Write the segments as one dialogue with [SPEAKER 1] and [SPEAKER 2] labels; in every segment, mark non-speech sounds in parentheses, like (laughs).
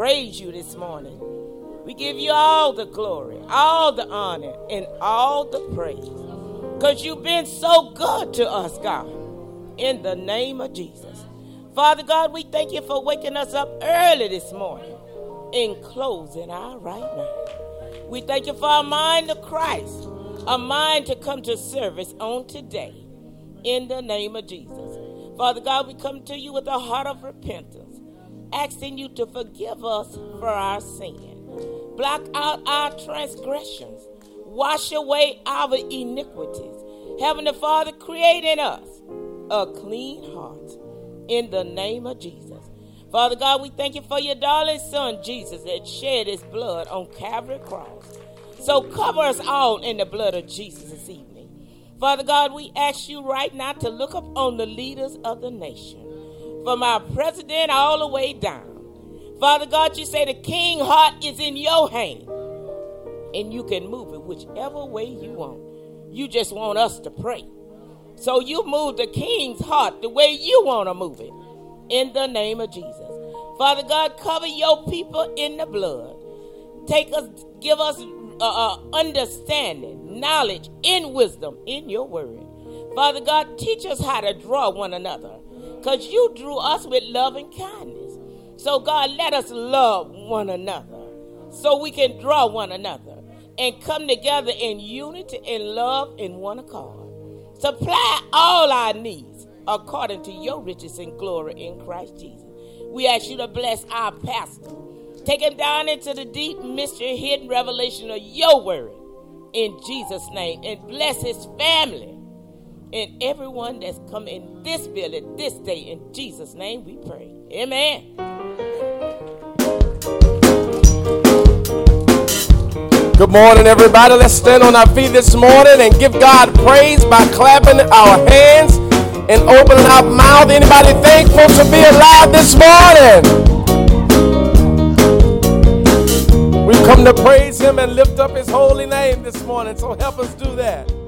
[SPEAKER 1] praise you this morning. We give you all the glory, all the honor, and all the praise. Because you've been so good to us, God. In the name of Jesus. Father God, we thank you for waking us up early this morning in closing our right mind. We thank you for our mind of Christ, a mind to come to service on today. In the name of Jesus. Father God, we come to you with a heart of repentance asking you to forgive us for our sin. Block out our transgressions. Wash away our iniquities. Heavenly Father, create in us a clean heart in the name of Jesus. Father God, we thank you for your darling son, Jesus, that shed his blood on Calvary Cross. So cover us all in the blood of Jesus this evening. Father God, we ask you right now to look up on the leaders of the nation from our president all the way down. Father God, you say the king heart is in your hand, and you can move it whichever way you want. You just want us to pray. So you move the king's heart the way you want to move it. In the name of Jesus. Father God, cover your people in the blood. Take us, give us uh, uh, understanding, knowledge, and wisdom in your word. Father God, teach us how to draw one another because you drew us with love and kindness. So, God, let us love one another so we can draw one another and come together in unity and love in one accord. Supply all our needs according to your riches and glory in Christ Jesus. We ask you to bless our pastor. Take him down into the deep mystery, hidden revelation of your word in Jesus' name and bless his family and everyone that's come in this building this day. In Jesus' name we pray. Amen.
[SPEAKER 2] Good morning, everybody. Let's stand on our feet this morning and give God praise by clapping our hands and opening our mouth. Anybody thankful to be alive this morning? We've come to praise Him and lift up His holy name this morning, so help us do that.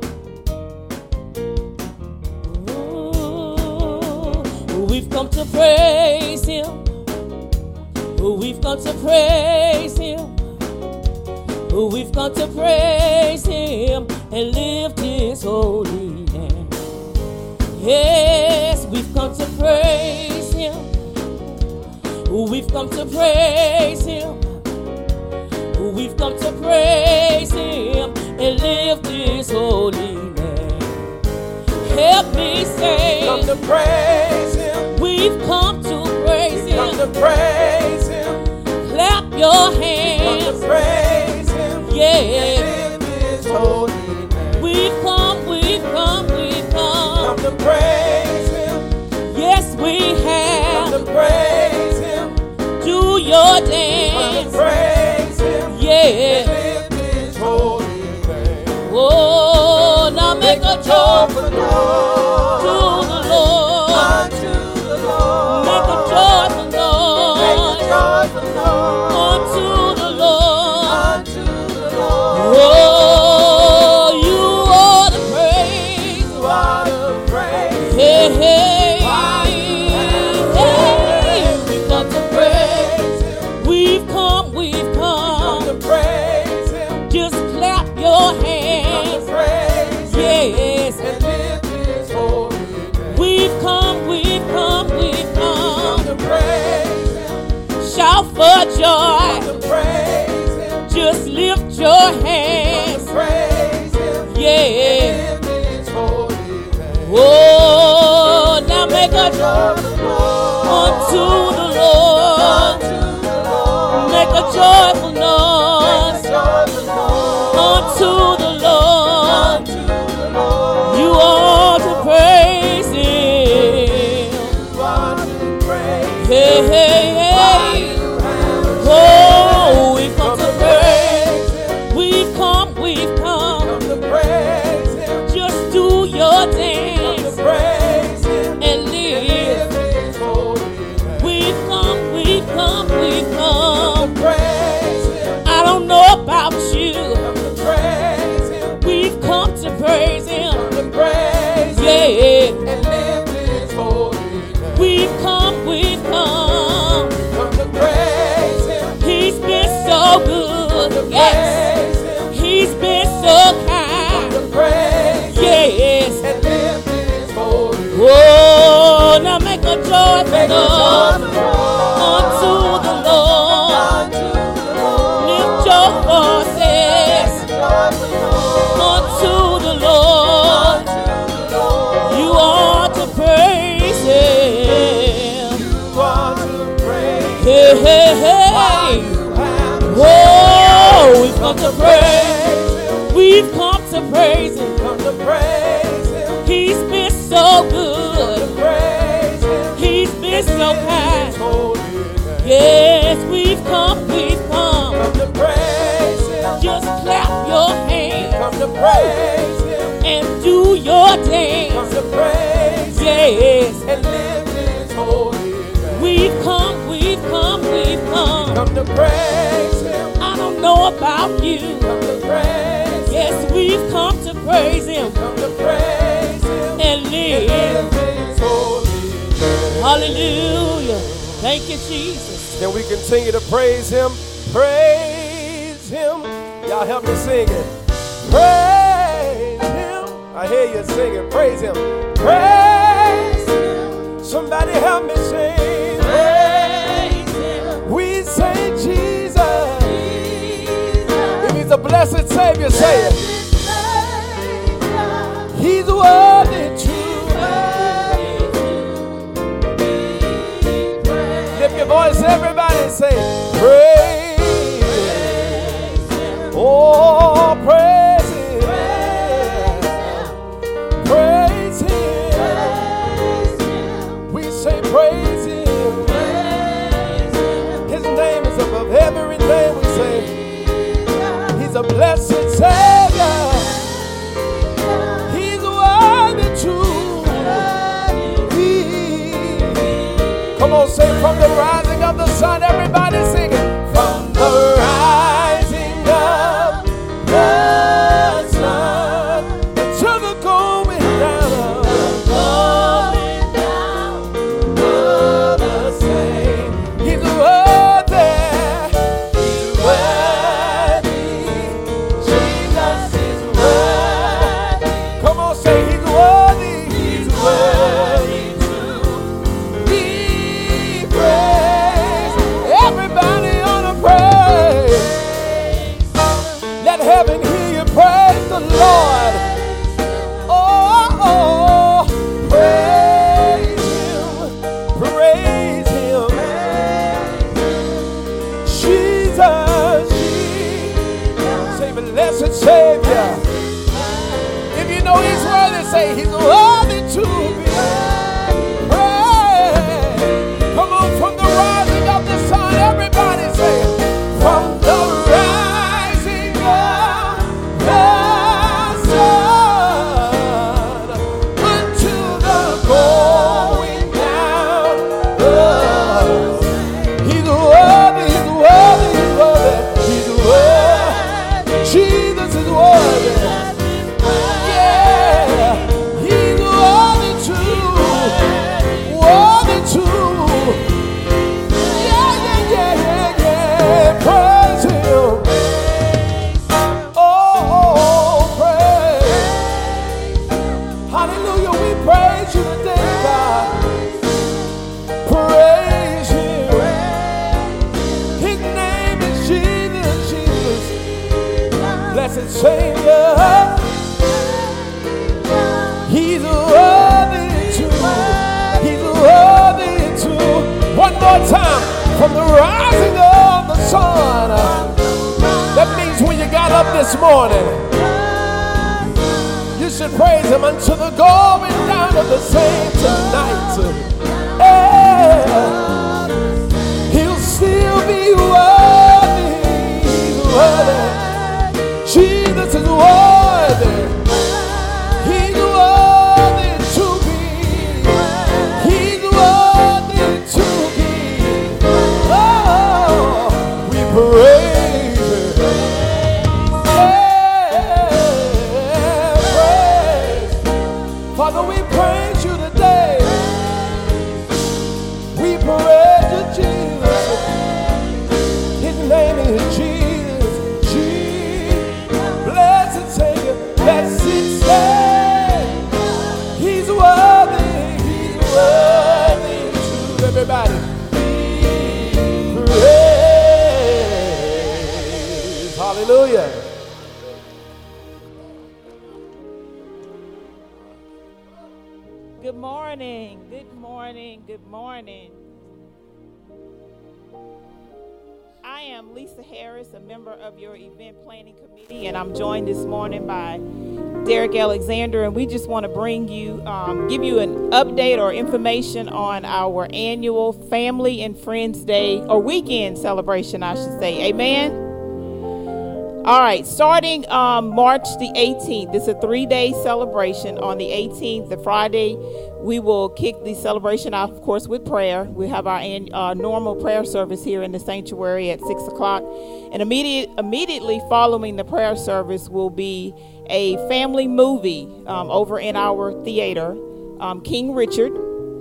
[SPEAKER 3] We've come to praise Him. We've come to praise Him. We've come to praise Him and lift His holy name. Yes, we've come to praise Him. We've come to praise Him. We've come to praise Him and lift His holy name. Help me say,
[SPEAKER 2] Come to praise Him.
[SPEAKER 3] We've come to praise Him.
[SPEAKER 2] Come to praise Him.
[SPEAKER 3] Clap your
[SPEAKER 2] Come to praise Him.
[SPEAKER 3] Yeah.
[SPEAKER 2] His holy name.
[SPEAKER 3] We've come, we've come, we've
[SPEAKER 2] Come
[SPEAKER 3] come.
[SPEAKER 2] to praise Him.
[SPEAKER 3] Yes, we
[SPEAKER 2] Come to
[SPEAKER 3] have.
[SPEAKER 2] praise Him.
[SPEAKER 3] Do your
[SPEAKER 2] Come to praise Him.
[SPEAKER 3] Yeah. Shout joy. Just lift your hands. Yeah. Oh, now make a
[SPEAKER 2] noise
[SPEAKER 3] unto the Lord. Make a joyful come to praise
[SPEAKER 2] Him.
[SPEAKER 3] We've come
[SPEAKER 2] to praise Him. Come to praise Him.
[SPEAKER 3] He's been so good. Come to praise Him. He's been so kind. Yes, we've come, we've come.
[SPEAKER 2] Come to praise Him.
[SPEAKER 3] Just clap your hands.
[SPEAKER 2] Come to praise Him.
[SPEAKER 3] And do your dance.
[SPEAKER 2] Come to praise Him.
[SPEAKER 3] Yes.
[SPEAKER 2] And lift His holy name.
[SPEAKER 3] We've come, we've come, we've come.
[SPEAKER 2] Come to praise
[SPEAKER 3] know about you. Yes, we've come to praise Him. And live. Hallelujah. Thank you, Jesus.
[SPEAKER 2] Can we continue to praise Him? Praise Him. Y'all help me sing it. Praise Him. I hear you singing. Praise Him. Praise Him. Somebody help me sing. the blessed Savior say it. He's worthy to Lift your voice, everybody, and say, Praise.
[SPEAKER 4] Alexander, and we just want to bring you, um, give you an update or information on our annual Family and Friends Day or weekend celebration, I should say. Amen. All right, starting um, March the 18th, it's a three day celebration. On the 18th, the Friday, we will kick the celebration off, of course, with prayer. We have our uh, normal prayer service here in the sanctuary at 6 o'clock. And immediate, immediately following the prayer service will be a family movie um, over in our theater, um, King Richard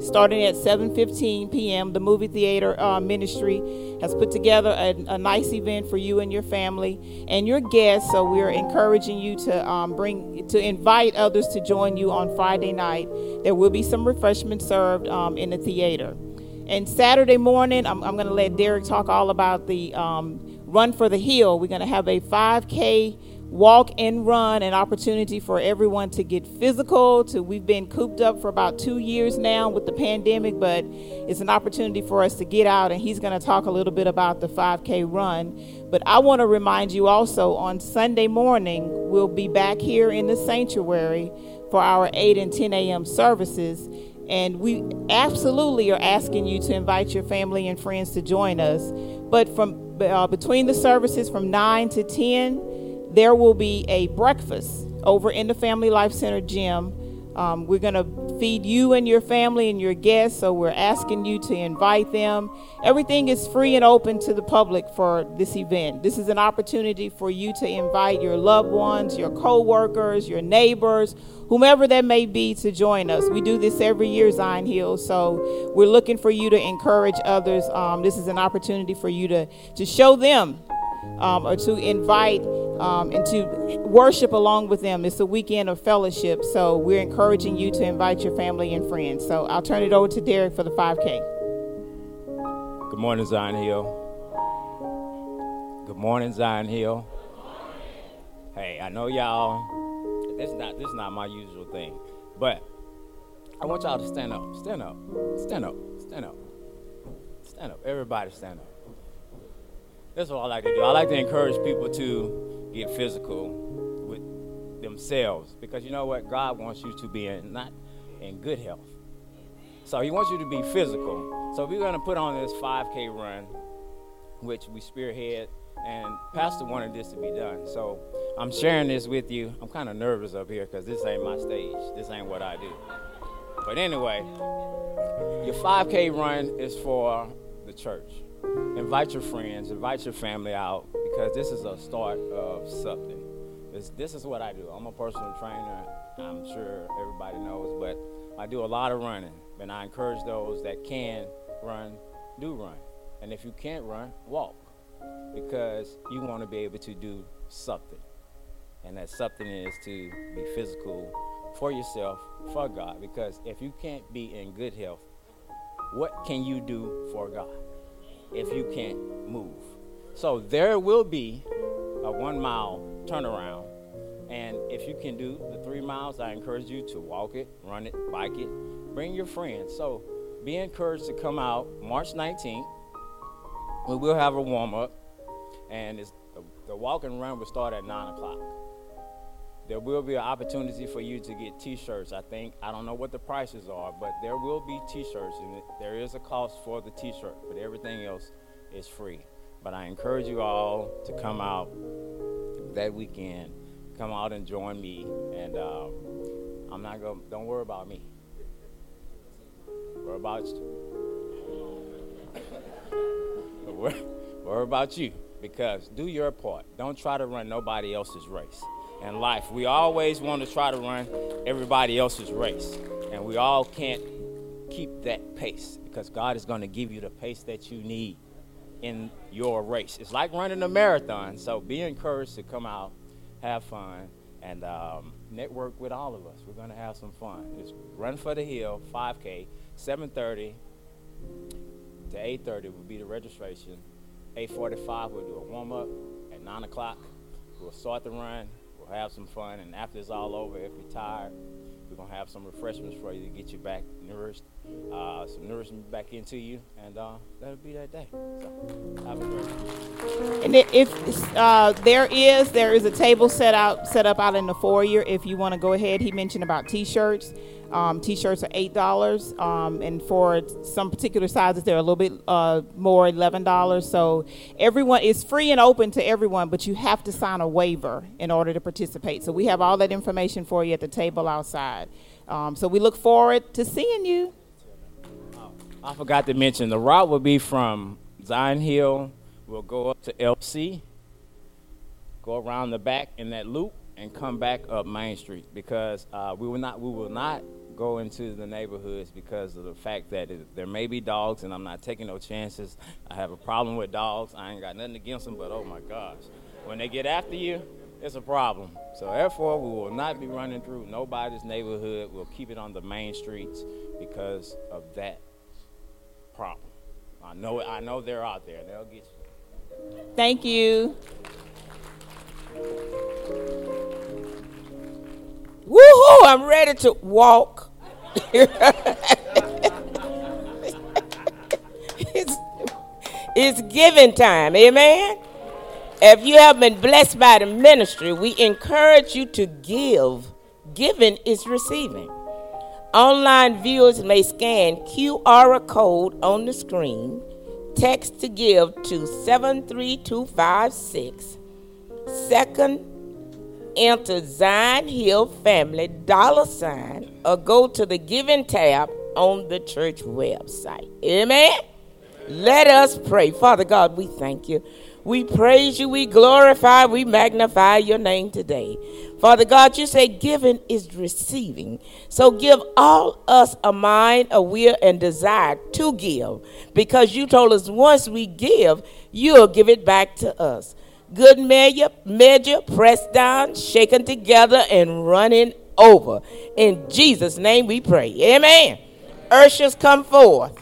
[SPEAKER 4] starting at 7.15 p.m the movie theater uh, ministry has put together a, a, nice event for you and your family and your guests. So we're encouraging you to um, bring to invite others to join you on friday night. There will be some refreshments served um, in the theater. And saturday morning i'm, I'm going to let derek talk all about the um, run for the hill. We're going to have a 5k walk and run an opportunity for everyone to get physical to we've been cooped up for about two years now with the pandemic but it's an opportunity for us to get out and he's going to talk a little bit about the 5k run. But i want to remind you also on sunday morning we'll be back here in the sanctuary for our 8 and 10 a.m services and we absolutely are asking you to invite your family and friends to join us. But from uh, between the services from 9 to 10 there will be a breakfast over in the Family Life Center gym. Um, we're going to feed you and your family and your guests, so we're asking you to invite them. Everything is free and open to the public for this event. This is an opportunity for you to invite your loved ones, your co workers, your neighbors, whomever that may be, to join us. We do this every year, Zion Hill, so we're looking for you to encourage others. Um, this is an opportunity for you to, to show them um, or to invite um, and to worship along with them. It's a weekend of fellowship, so we're encouraging you to invite your family and friends. So I'll turn it over to Derek for the 5K.
[SPEAKER 5] Good morning, Zion Hill. Good morning, Zion Hill. Hey, I know y'all. This is not this is not my usual thing, but I want y'all to stand up, stand up, stand up, stand up, stand up. Everybody stand up. That's what I like to do. I like to encourage people to get physical with themselves because you know what? God wants you to be in not in good health. So He wants you to be physical. So we're going to put on this 5K run, which we spearhead, and Pastor wanted this to be done. So I'm sharing this with you. I'm kind of nervous up here because this ain't my stage. This ain't what I do. But anyway, your 5K run is for the church invite your friends, invite your family out because this is a start of something. This, this is what I do. I'm a personal trainer. I'm sure everybody knows, but I do a lot of running. And I encourage those that can run, do run. And if you can't run, walk because you want to be able to do something. And that something is to be physical for yourself, for God. Because if you can't be in good health, what can you do for God? If you can't move. So there will be a one mile turnaround. And if you can do the three miles, I encourage you to walk it, run it, bike it, bring your friends. So be encouraged to come out March 19th. We will have a warm up, and the, the walk and run will start at 9 o'clock there will be an opportunity for you to get t-shirts. I think i don't know what the prices are but there will be t-shirts and there is a cost for the t-shirt but everything else is free. But i encourage you all to come out that weekend come out and join me and uh, i'm not going to don't worry about me. Worry about you. (laughs) Worry, worry about you because do your part. Don't try to run nobody else's race in life. We always want to try to run everybody else's race, and we all can't keep that pace because God is going to give you the pace that you need in your race. It's like running a marathon, so be encouraged to come out, have fun, and um, network with all of us. We're going to have some fun. It's Run for the Hill, 5K, 7:30 to 8:30 will be the registration. 8:45 we'll do a warm up. At 9 o'clock we'll start the run have some fun. And after it's all over, if you're tired, we're gonna have some refreshments for you to get you back nourished, uh, some nourishment back into you, and uh, that'll be that day. So have a great.
[SPEAKER 4] And it- if uh, there is, there is a table set out, set up out in the foyer. If you want to go ahead, he mentioned about T-shirts. Um, t-shirts are eight dollars, um, and for some particular sizes, they're a little bit uh, more, eleven dollars. So everyone is free and open to everyone, but you have to sign a waiver in order to participate. So we have all that information for you at the table outside. Um, so we look forward to seeing you.
[SPEAKER 5] I forgot to mention the route will be from Zion Hill. We'll go up to LC, go around the back in that loop, and come back up Main Street because uh, we will not we will not go into the neighborhoods because of the fact that it, there may be dogs, and I'm not taking no chances. I have a problem with dogs. I ain't got nothing against them, but oh my gosh, when they get after you, it's a problem. So therefore, we will not be running through nobody's neighborhood. We'll keep it on the main streets because of that problem. I know I know they're out there. They'll get you.
[SPEAKER 4] Thank you.
[SPEAKER 1] Woohoo! I'm ready to walk. it's, it's giving time. Amen. If you have been blessed by the ministry, we encourage you to give. Giving is receiving. Online viewers may scan QR code on the screen, text to give to 73256. Second, enter Zion Hill Family dollar sign or go to the giving tab on the church website. Amen. Let us pray. Father God, we thank you. We praise you, we glorify, we magnify your name today. Father God, you say giving is receiving. So give all us a mind, a will, and desire to give. Because you told us once we give, you'll give it back to us. Good measure, measure, pressed down, shaken together, and running over. In Jesus' name we pray. Amen. Ushers come forth.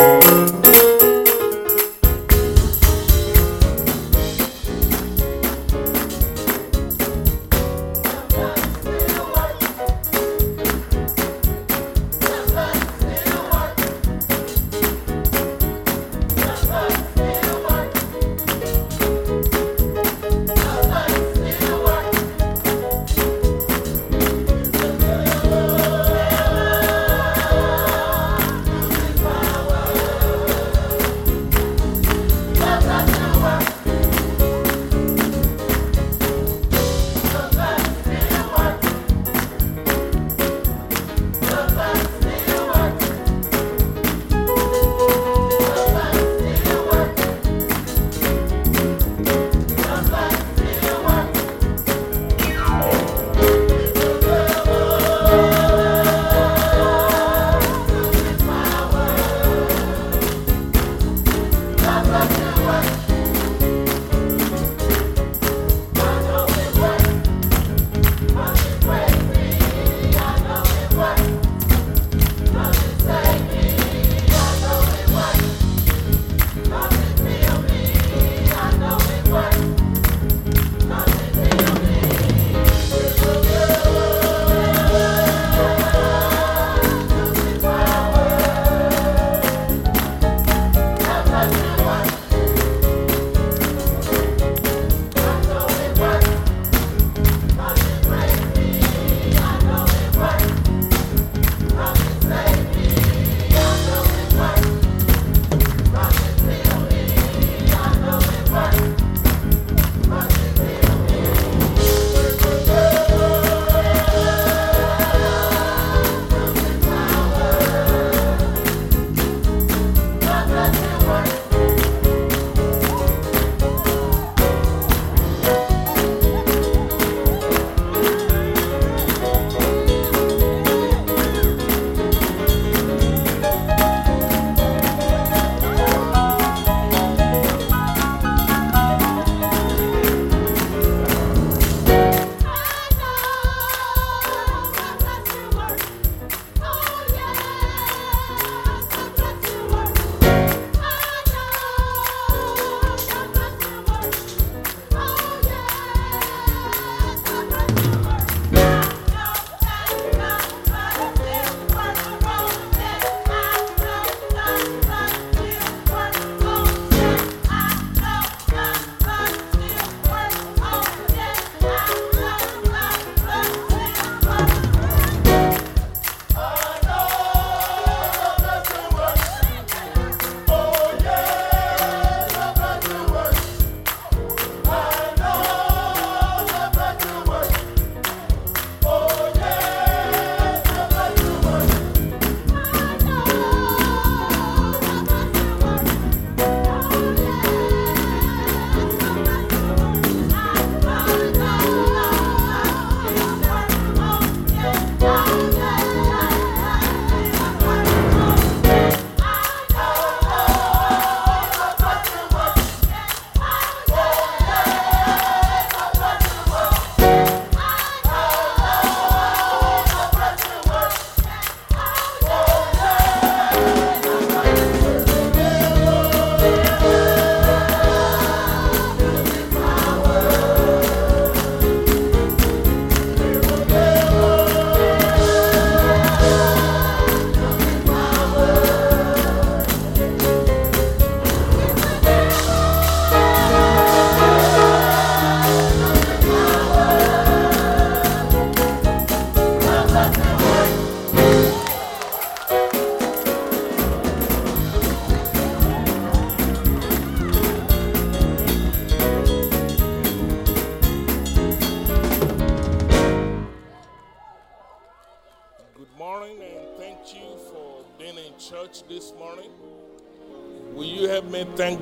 [SPEAKER 1] (laughs)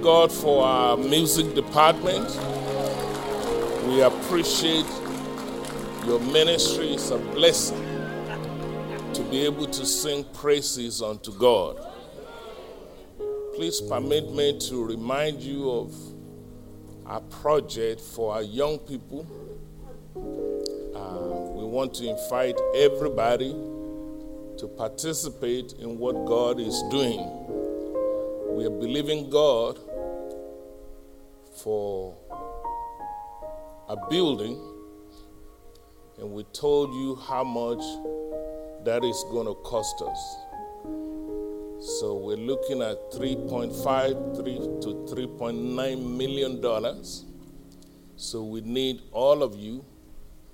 [SPEAKER 6] God for our music department? We appreciate your ministry. It's a blessing to be able to sing praises unto God. Please permit me to remind you of our project for our young people. Uh, we want to invite everybody to participate in what God is doing. We are believing God for a building, and we told you how much that is going to cost us. So we're looking at 3.5 3 to 3.9 million dollars. So we need all of you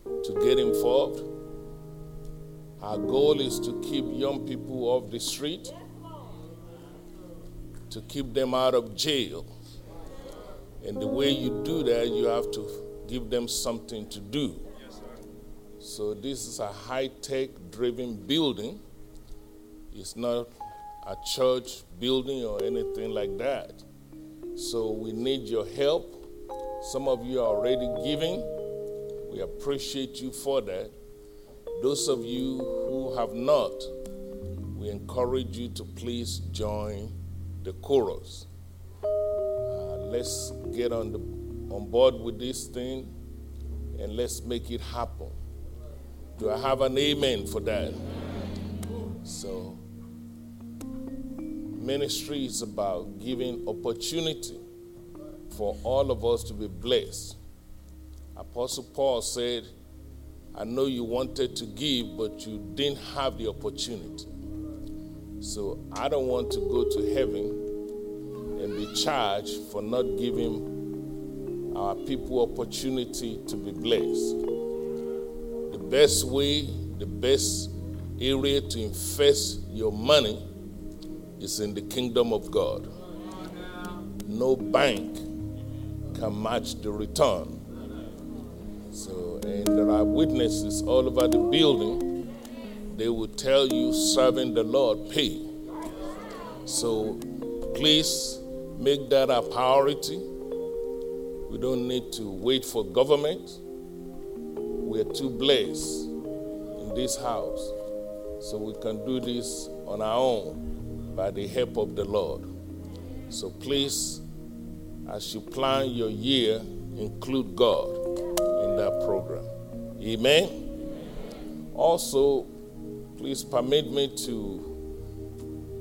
[SPEAKER 6] to get involved. Our goal is to keep young people off the street, to keep them out of jail. And the way you do that, you have to give them something to do. So this is a high-tech driven building. It's not a church building or anything like that. So we need your help. Some of you are already giving. We appreciate you for that. Those of you who have not, we encourage you to please join the chorus. Let's get on, the, on board with this thing and let's make it happen. Do I have an amen for that? So, ministry is about giving opportunity for all of us to be blessed. Apostle Paul said, I know you wanted to give, but you didn't have the opportunity. So I don't want to go to heaven and be charged for not giving our people opportunity to be blessed. The best way, the best area to invest your money is in the kingdom of God. No bank can match the return. So, and there are witnesses all over the building. They will tell you serving the Lord pay. So, please make that a priority. We don't need to wait for government. We are too blessed in this house. So we can do this on our own by the help of the Lord. So please, as you plan your year, include God in that program. Amen. Also, please permit me to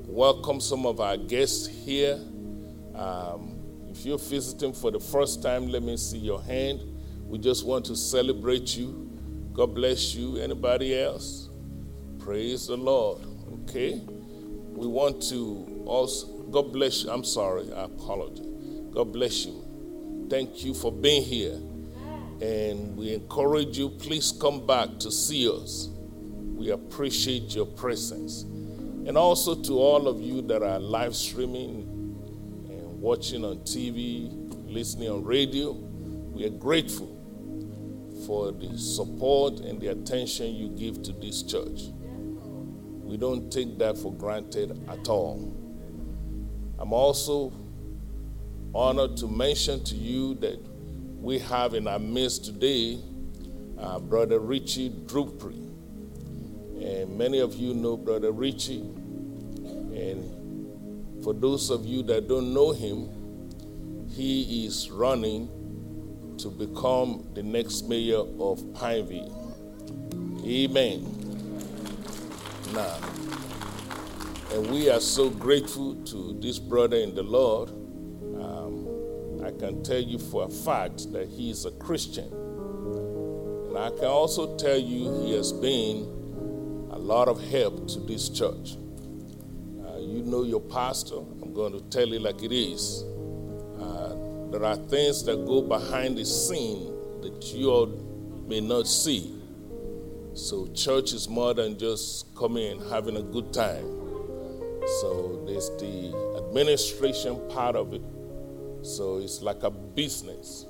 [SPEAKER 6] welcome some of our guests here. Um, if you're visiting for the first time, let me see your hand. We just want to celebrate you. God bless you. Anybody else? Praise the Lord. Okay. We want to also, God bless you. I'm sorry. I apologize. God bless you. Thank you for being here. And we encourage you, please come back to see us. We appreciate your presence. And also to all of you that are live streaming watching on TV, listening on radio, we are grateful for the support and the attention you give to this church. We don't take that for granted at all. I'm also honored to mention to you that we have in our midst today uh, Brother Richie Dupree. And many of you know Brother Richie. And for those of you that don't know him, he is running to become the next mayor of Pineville. Amen. Now, and we are so grateful to this brother in the Lord. Um, I can tell you for a fact that he is a Christian. And I can also tell you he has been a lot of help to this church. You know your pastor. I'm going to tell you like it is. Uh, there are things that go behind the scene that you all may not see. So, church is more than just coming and having a good time. So, there's the administration part of it. So, it's like a business.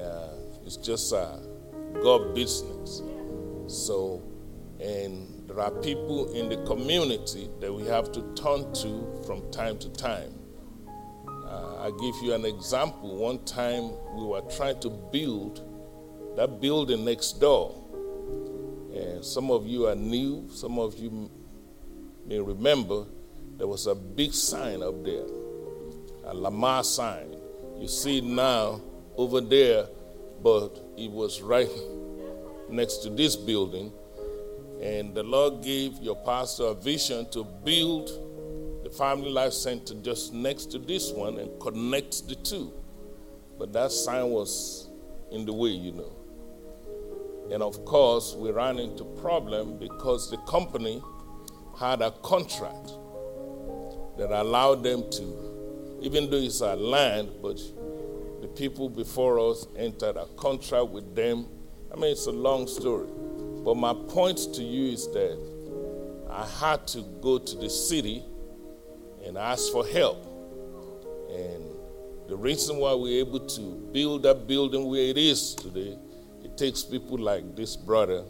[SPEAKER 6] Uh, it's just a God business. So, And there are people in the community that we have to turn to from time to time. Uh, I'll give you an example. One time we were trying to build that building next door. And some of you are new, some of you may remember there was a big sign up there, a Lamar sign. You see it now over there, but it was right (laughs) next to this building. And the Lord gave your pastor a vision to build the Family Life Center just next to this one and connect the two. But that sign was in the way, you know. And of course, we ran into problem because the company had a contract that allowed them to, even though it's our land, but the people before us entered a contract with them. I mean, it's a long story. But my point to you is that I had to go to the city and ask for help. And the reason why we're able to build that building where it is today, it takes people like this brother,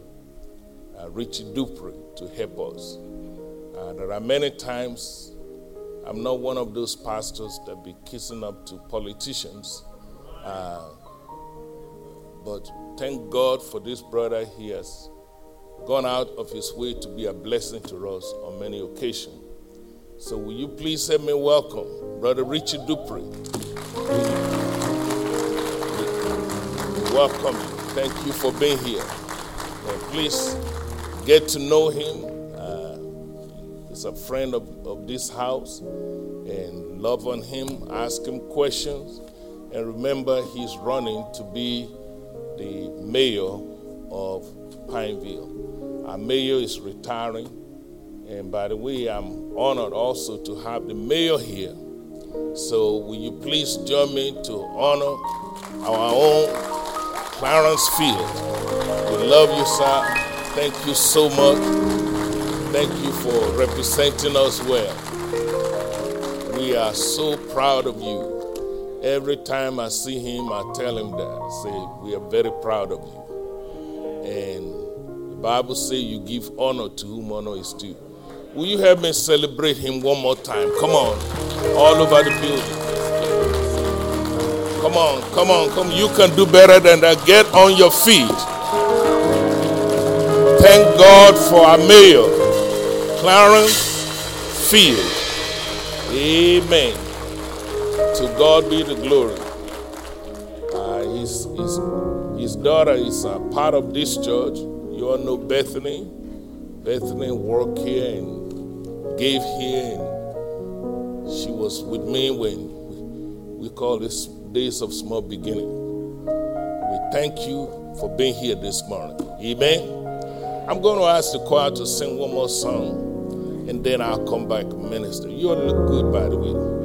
[SPEAKER 6] uh, Richie Dupree, to help us. Uh, there are many times I'm not one of those pastors that be kissing up to politicians. Uh, but thank God for this brother. He has gone out of his way to be a blessing to us on many occasions. So, will you please help me welcome Brother Richard Dupree? Welcome. Thank you for being here. And please get to know him. Uh, he's a friend of, of this house. And love on him, ask him questions. And remember, he's running to be the mayor of Pineville. Our mayor is retiring. And by the way, I'm honored also to have the mayor here. So, will you please join me to honor our own Clarence Field? We love you, sir. Thank you so much. Thank you for representing us well. We are so proud of you. Every time I see him, I tell him that. I say, We are very proud of you. And Bible says you give honor to whom honor is due. Will you help me celebrate him one more time? Come on, all over the building. Come on, come on, come. You can do better than that. Get on your feet. Thank God for our mayor, Clarence Field. Amen. To God be the glory. Uh, his, his, his daughter is a part of this church. You all know Bethany. Bethany worked here and gave here, and she was with me when we call this Days of Small Beginning. We thank you for being here this morning. Amen. I'm going to ask the choir to sing one more song, and then I'll come back minister. You all look good, by the way.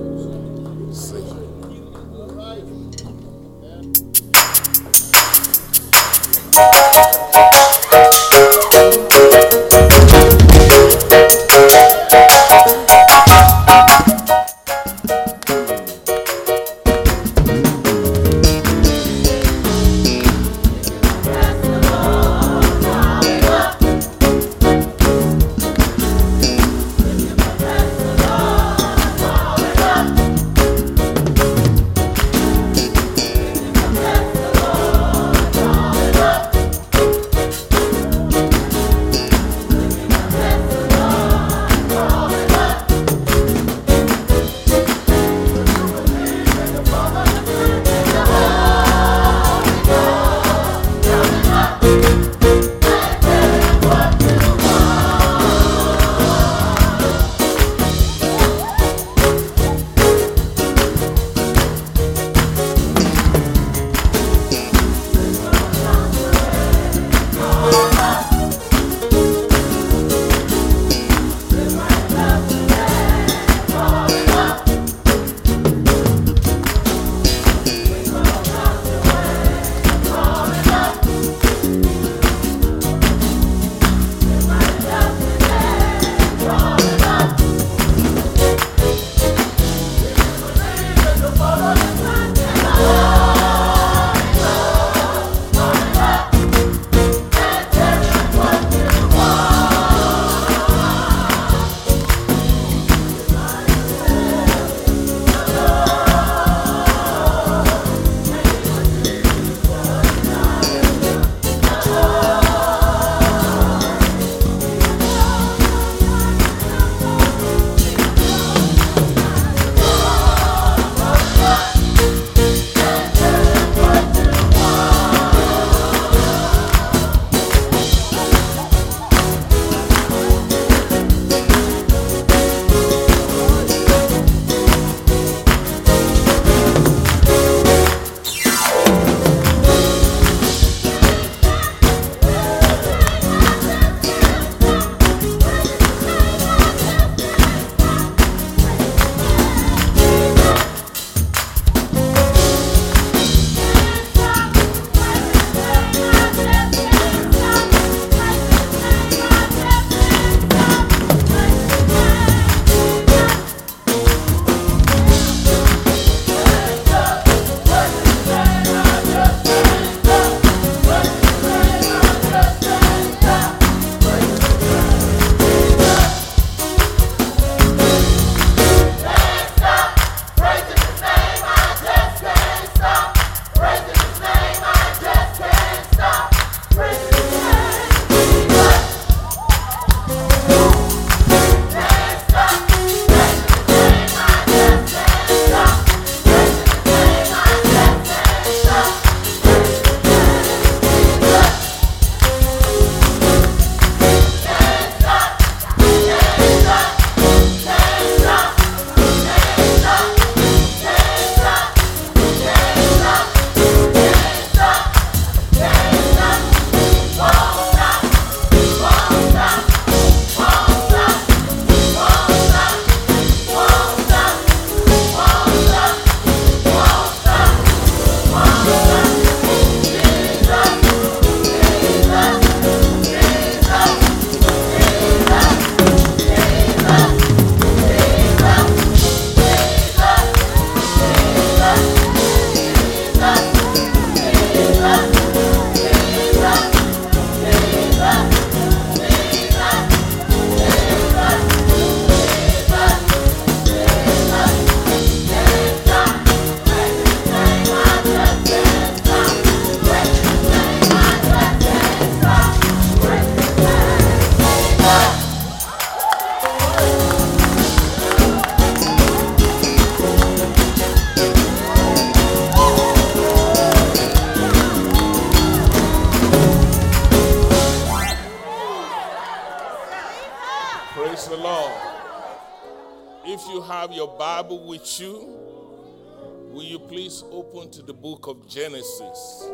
[SPEAKER 6] Book of Genesis,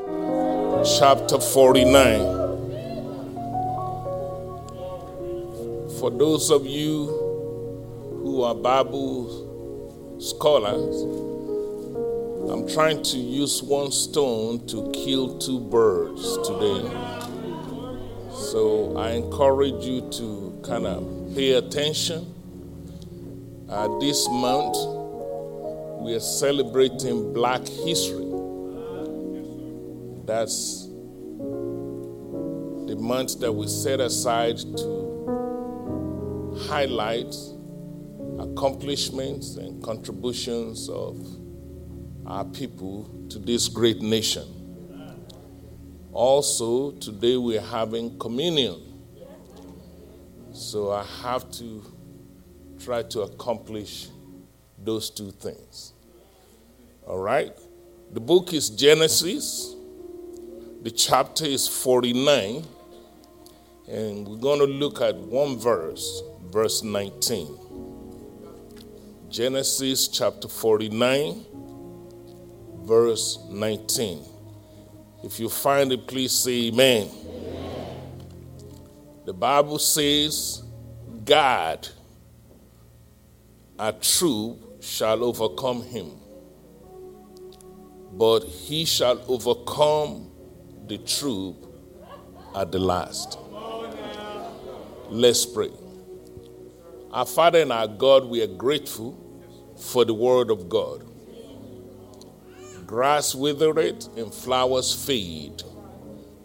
[SPEAKER 6] chapter 49. For those of you who are Bible scholars, I'm trying to use one stone to kill two birds today. So I encourage you to kind of pay attention. Uh, this month, we are celebrating Black History. That's the month that we set aside to highlight accomplishments and contributions of our people to this great nation. Also, today we're having communion. So I have to try to accomplish those two things. All right? The book is Genesis, the chapter is 49, and we're going to look at one verse, verse 19. Genesis chapter 49, verse 19. If you find it, please say amen. The Bible says, Gad, a troop, shall overcome him, but he shall overcome the troop at the last. Let's pray. Our Father and our God, we are grateful for the Word of God. Grass withereth and flowers fade,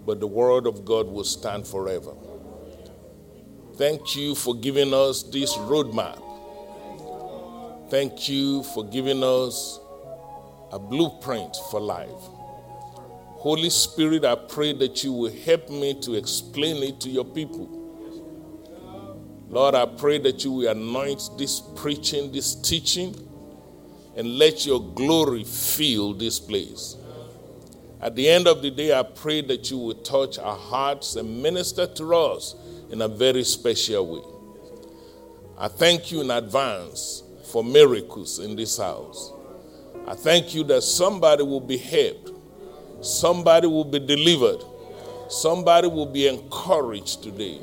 [SPEAKER 6] but the Word of God will stand forever. Thank you for giving us this roadmap. Thank you for giving us a blueprint for life. Holy Spirit, I pray that you will help me to explain it to your people. Lord, I pray that you will anoint this preaching, this teaching, and let your glory fill this place. At the end of the day, I pray that you will touch our hearts and minister to us in a very special way. I thank you in advance for miracles in this house. I thank you that somebody will be helped, somebody will be delivered, somebody will be encouraged today.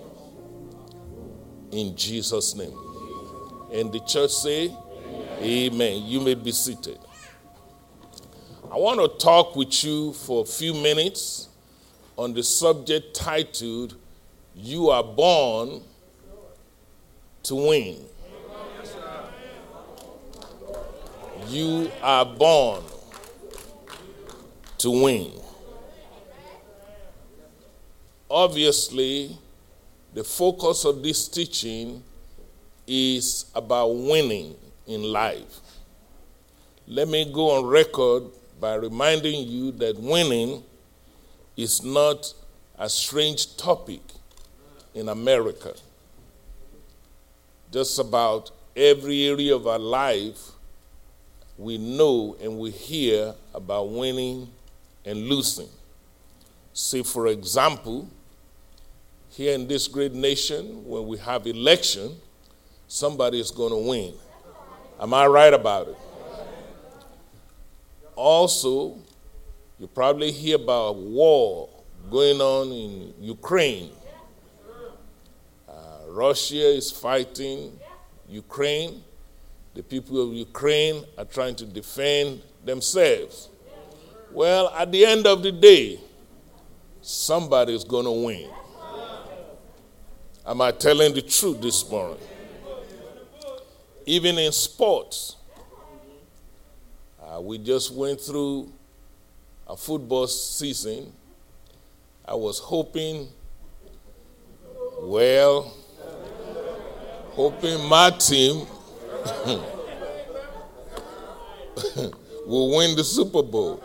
[SPEAKER 6] In Jesus' name. And the church say, Amen. Amen. You may be seated. I want to talk with you for a few minutes on the subject titled you are born to win. You are born to win. Obviously, the focus of this teaching is about winning in life. Let me go on record by reminding you that winning is not a strange topic in America. Just about every area of our life, we know and we hear about winning and losing. Say, for example, here in this great nation, when we have election, somebody is going to win. Am I right about it? Also, you probably hear about war going on in Ukraine. Uh, Russia is fighting Ukraine. The people of Ukraine are trying to defend themselves. Well, at the end of the day, somebody's going to win. Am I telling the truth this morning? Even in sports, uh, we just went through a football season. I was hoping, well, hoping my team (laughs) will win the Super Bowl.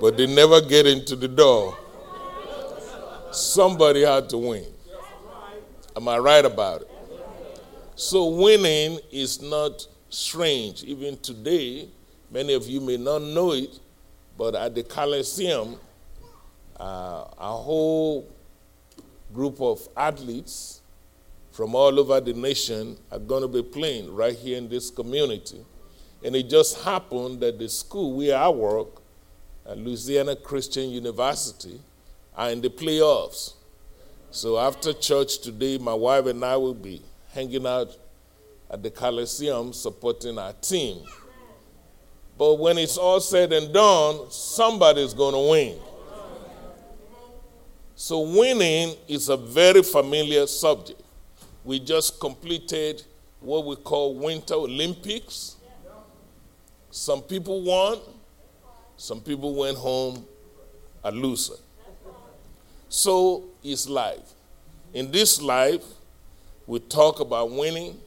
[SPEAKER 6] But they never get into the door. Somebody had to win. Am I right about it? So, winning is not strange. Even today, many of you may not know it, but at the Coliseum, uh, a whole group of athletes from all over the nation are going to be playing right here in this community. And it just happened that the school where I work, Louisiana Christian University, are in the playoffs. So after church today, my wife and I will be hanging out at the Coliseum supporting our team. But when it's all said and done, somebody's going to win. So, winning is a very familiar subject. We just completed what we call Winter Olympics. Some people won, some people went home a loser. So is life. In this life, we talk about winning.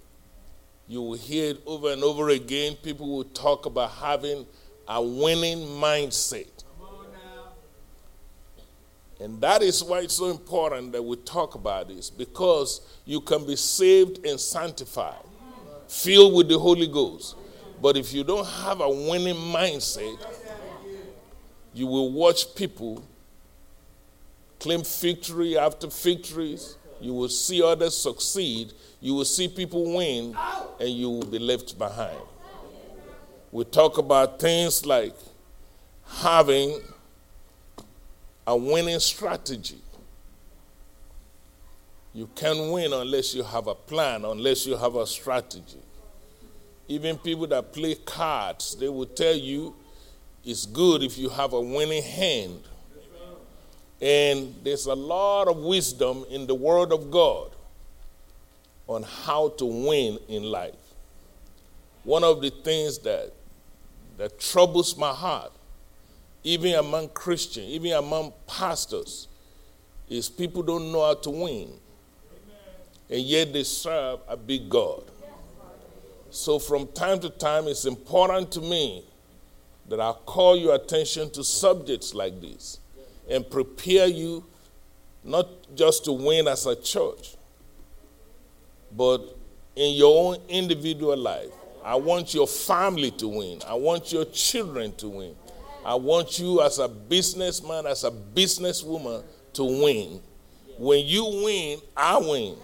[SPEAKER 6] You will hear it over and over again. People will talk about having a winning mindset. And that is why it's so important that we talk about this because you can be saved and sanctified, filled with the Holy Ghost. But if you don't have a winning mindset, you will watch people claim victory after victories. You will see others succeed. You will see people win, and you will be left behind. We talk about things like having a winning strategy. You can't win unless you have a plan, unless you have a strategy. Even people that play cards, they will tell you it's good if you have a winning hand. And there's a lot of wisdom in the Word of God on how to win in life. One of the things that, that troubles my heart even among Christians, even among pastors, is people don't know how to win. And yet they serve a big God. So from time to time, it's important to me that I call your attention to subjects like this and prepare you not just to win as a church, but in your own individual life. I want your family to win. I want your children to win. I want you as a businessman, as a businesswoman to win. When you win, I win.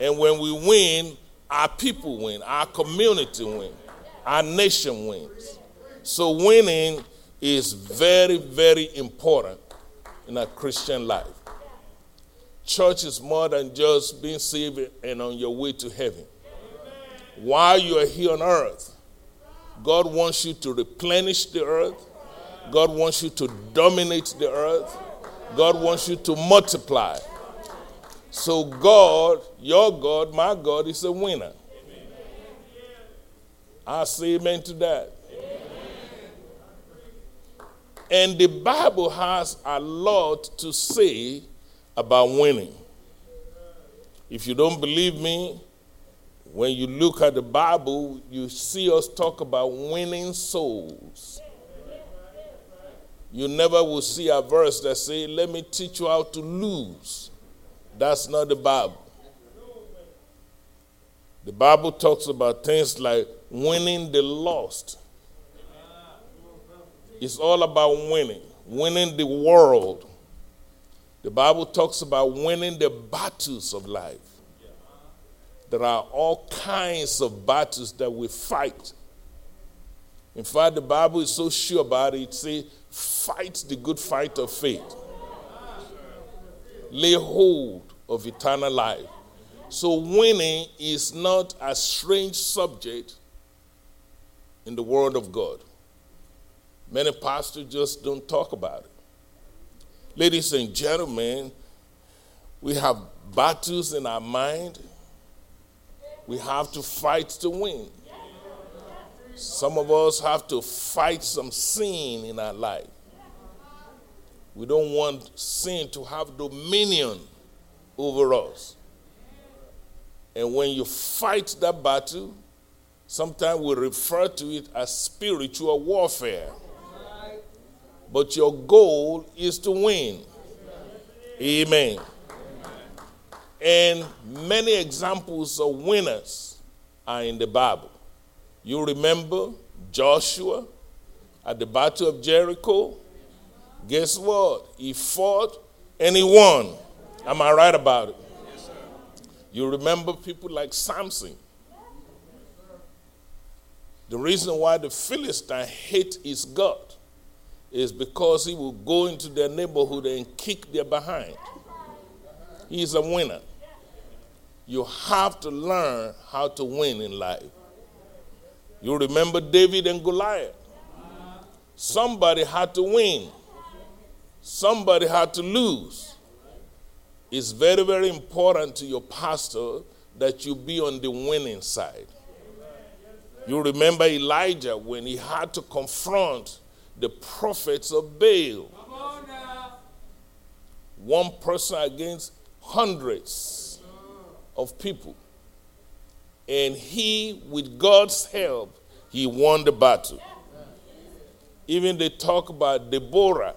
[SPEAKER 6] And when we win, our people win, our community win, our nation wins. So winning is very, very important in a Christian life. Church is more than just being saved and on your way to heaven. While you are here on earth, God wants you to replenish the earth. God wants you to dominate the earth. God wants you to multiply. So, God, your God, my God, is a winner. I say amen to that. And the Bible has a lot to say about winning. If you don't believe me, when you look at the Bible, you see us talk about winning souls. You never will see a verse that say, "Let me teach you how to lose." That's not the Bible. The Bible talks about things like winning the lost. It's all about winning, winning the world. The Bible talks about winning the battles of life. There are all kinds of battles that we fight. In fact, the Bible is so sure about it. It says, fight the good fight of faith. Lay hold of eternal life. So, winning is not a strange subject in the Word of God. Many pastors just don't talk about it. Ladies and gentlemen, we have battles in our mind we have to fight to win. Some of us have to fight some sin in our life. We don't want sin to have dominion over us. And when you fight that battle, sometimes we refer to it as spiritual warfare. But your goal is to win. Amen. And many examples of winners are in the Bible. You remember Joshua at the Battle of Jericho? Guess what? He fought and he won. Am I right about it? You remember people like Samson. The reason why the Philistine hate his God is because he will go into their neighborhood and kick their behind. He is a winner. You have to learn how to win in life. You remember David and Goliath. Somebody had to win, somebody had to lose. It's very, very important to your pastor that you be on the winning side. You remember Elijah when he had to confront the prophets of Baal. One person against hundreds of people. And he, with God's help, he won the battle. Even they talk about Deborah.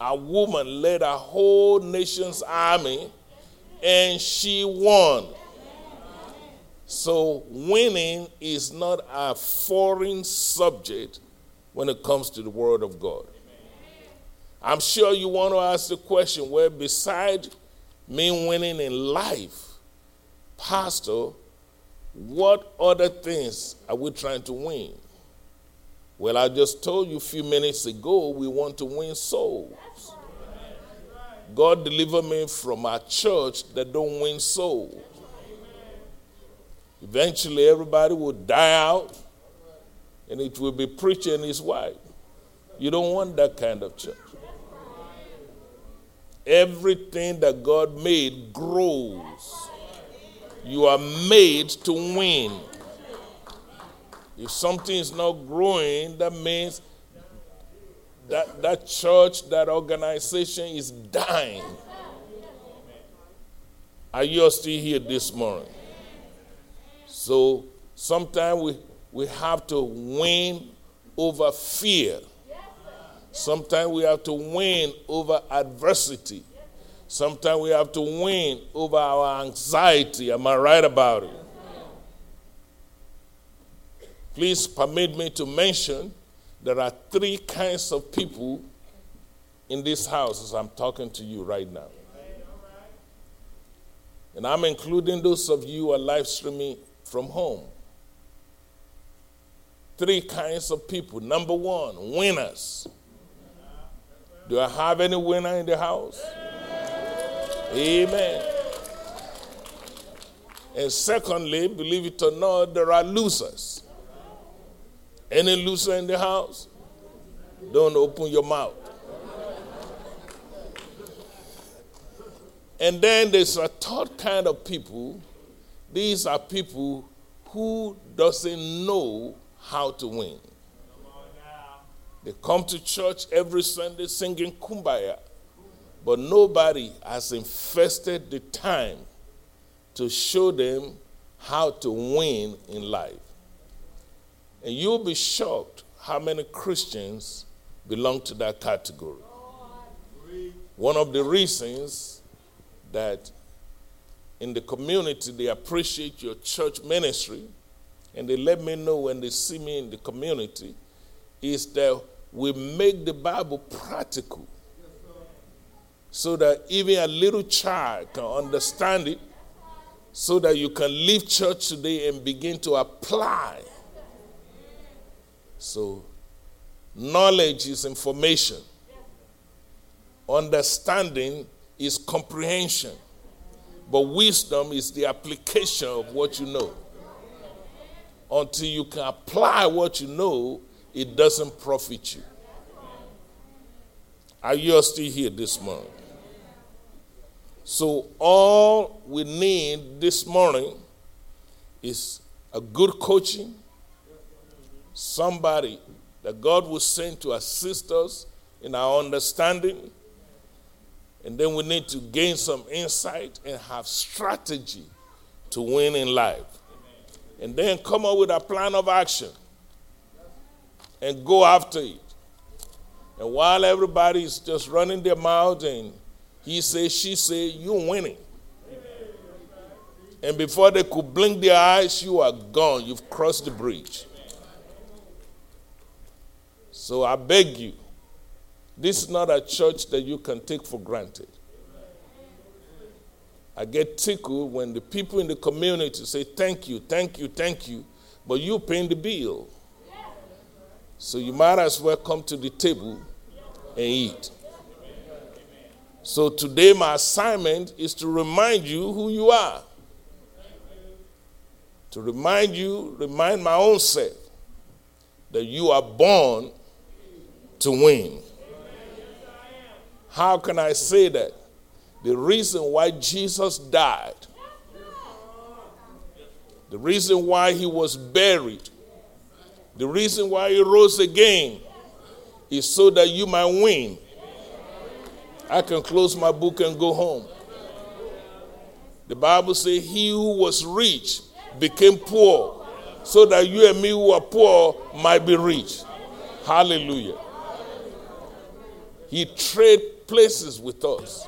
[SPEAKER 6] A woman led a whole nation's army and she won. So, winning is not a foreign subject when it comes to the Word of God. I'm sure you want to ask the question where, beside me winning in life, Pastor, what other things are we trying to win? Well, I just told you a few minutes ago we want to win souls. God deliver me from a church that don't win souls. Eventually, everybody will die out, and it will be preacher and his wife. You don't want that kind of church. Everything that God made grows. You are made to win. If something is not growing, that means that, that church, that organization is dying. Are you still here this morning? So sometimes we, we have to win over fear. Sometimes we have to win over adversity. Sometimes we have to win over our anxiety. Am I right about it? Please permit me to mention there are three kinds of people in this house as I'm talking to you right now. And I'm including those of you who are live streaming from home. Three kinds of people. Number one, winners. Do I have any winner in the house? Amen. And secondly, believe it or not, there are losers. Any loser in the house? Don't open your mouth. And then there's a third kind of people. These are people who doesn't know how to win. They come to church every Sunday singing kumbaya, but nobody has invested the time to show them how to win in life. And you'll be shocked how many Christians belong to that category. One of the reasons that in the community they appreciate your church ministry and they let me know when they see me in the community is that we make the Bible practical. So that even a little child can understand it so that you can leave church today and begin to apply. So, knowledge is information, understanding is comprehension, but wisdom is the application of what you know. Until you can apply what you know, it doesn't profit you. Are you still here this morning? So, all we need this morning is a good coaching somebody that God will send to assist us in our understanding. And then we need to gain some insight and have strategy to win in life. And then come up with a plan of action and go after it. And while everybody is just running their mouth and he says, she says, you're winning. And before they could blink their eyes, you are gone. You've crossed the bridge. So I beg you, this is not a church that you can take for granted. I get tickled when the people in the community say, Thank you, thank you, thank you, but you're paying the bill. So you might as well come to the table and eat. So today, my assignment is to remind you who you are. To remind you, remind my own self that you are born to win. How can I say that? The reason why Jesus died, the reason why he was buried, the reason why he rose again is so that you might win. I can close my book and go home. The Bible says, He who was rich became poor, so that you and me who are poor might be rich. Hallelujah. He traded places with us.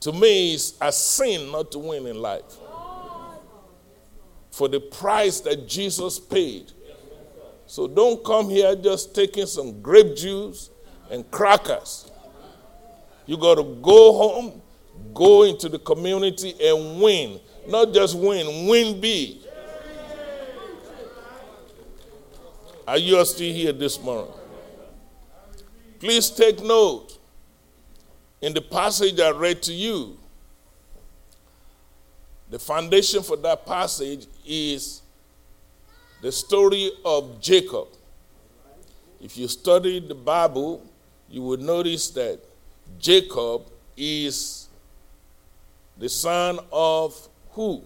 [SPEAKER 6] To me, it's a sin not to win in life. For the price that Jesus paid. So don't come here just taking some grape juice and crackers. You got to go home, go into the community and win. Not just win, win big. Are you still here this morning? Please take note. In the passage I read to you, the foundation for that passage is the story of Jacob. If you study the Bible, you will notice that Jacob is the son of who?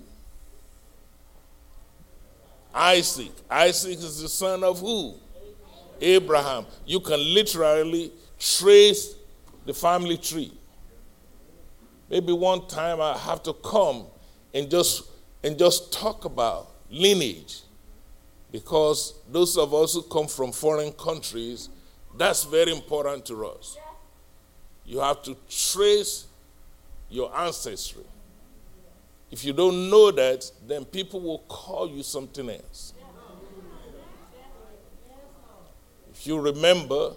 [SPEAKER 6] Isaac. Isaac is the son of who? Abraham. You can literally trace the family tree. Maybe one time I have to come and just and just talk about lineage. Because those of us who come from foreign countries, that's very important to us. You have to trace your ancestry. If you don't know that, then people will call you something else. You remember,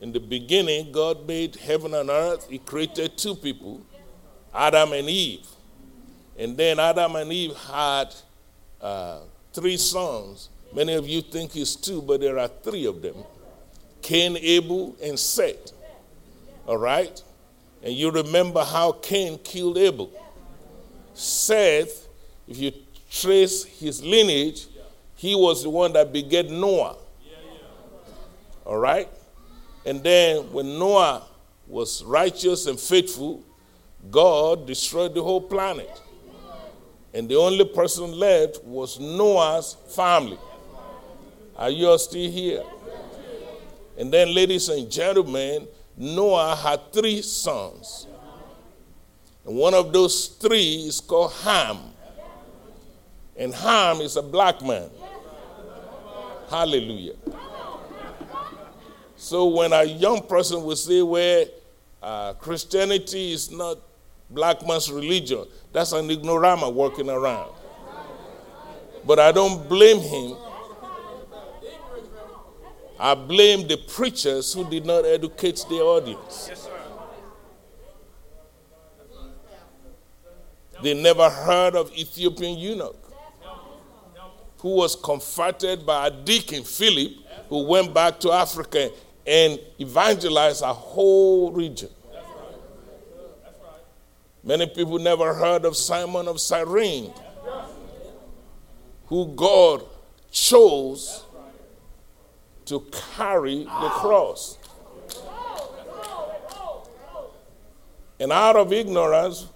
[SPEAKER 6] in the beginning, God made heaven and earth. He created two people, Adam and Eve. And then Adam and Eve had uh, three sons. Many of you think it's two, but there are three of them Cain, Abel, and Seth. All right? And you remember how Cain killed Abel. Seth, if you trace his lineage, he was the one that begat Noah. All right? And then when Noah was righteous and faithful, God destroyed the whole planet. And the only person left was Noah's family. Are you all still here? And then, ladies and gentlemen, Noah had three sons. And one of those three is called Ham. And Ham is a black man. Hallelujah. So when a young person will say, well, uh, Christianity is not black man's religion, that's an ignorama walking around. But I don't blame him. I blame the preachers who did not educate their audience. They never heard of Ethiopian eunuch who was converted by a deacon, Philip, who went back to Africa and evangelize a whole region. Many people never heard of Simon of Cyrene, who God chose to carry the cross. And out of ignorance,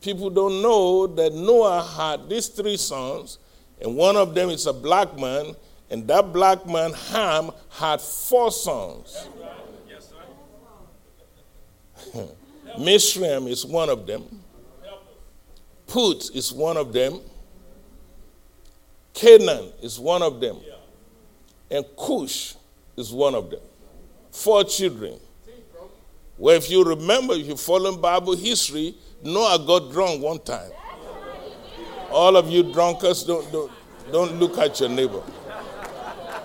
[SPEAKER 6] people don't know that Noah had these three sons, and one of them is a black man, and that black man, Ham, had four sons. (laughs) Mizraim is one of them. Put is one of them. Canaan is one of them. And Cush is one of them. Four children. Well, if you remember, if you follow Bible history, Noah got drunk one time. All of you drunkards, don't, don't, don't look at your neighbor.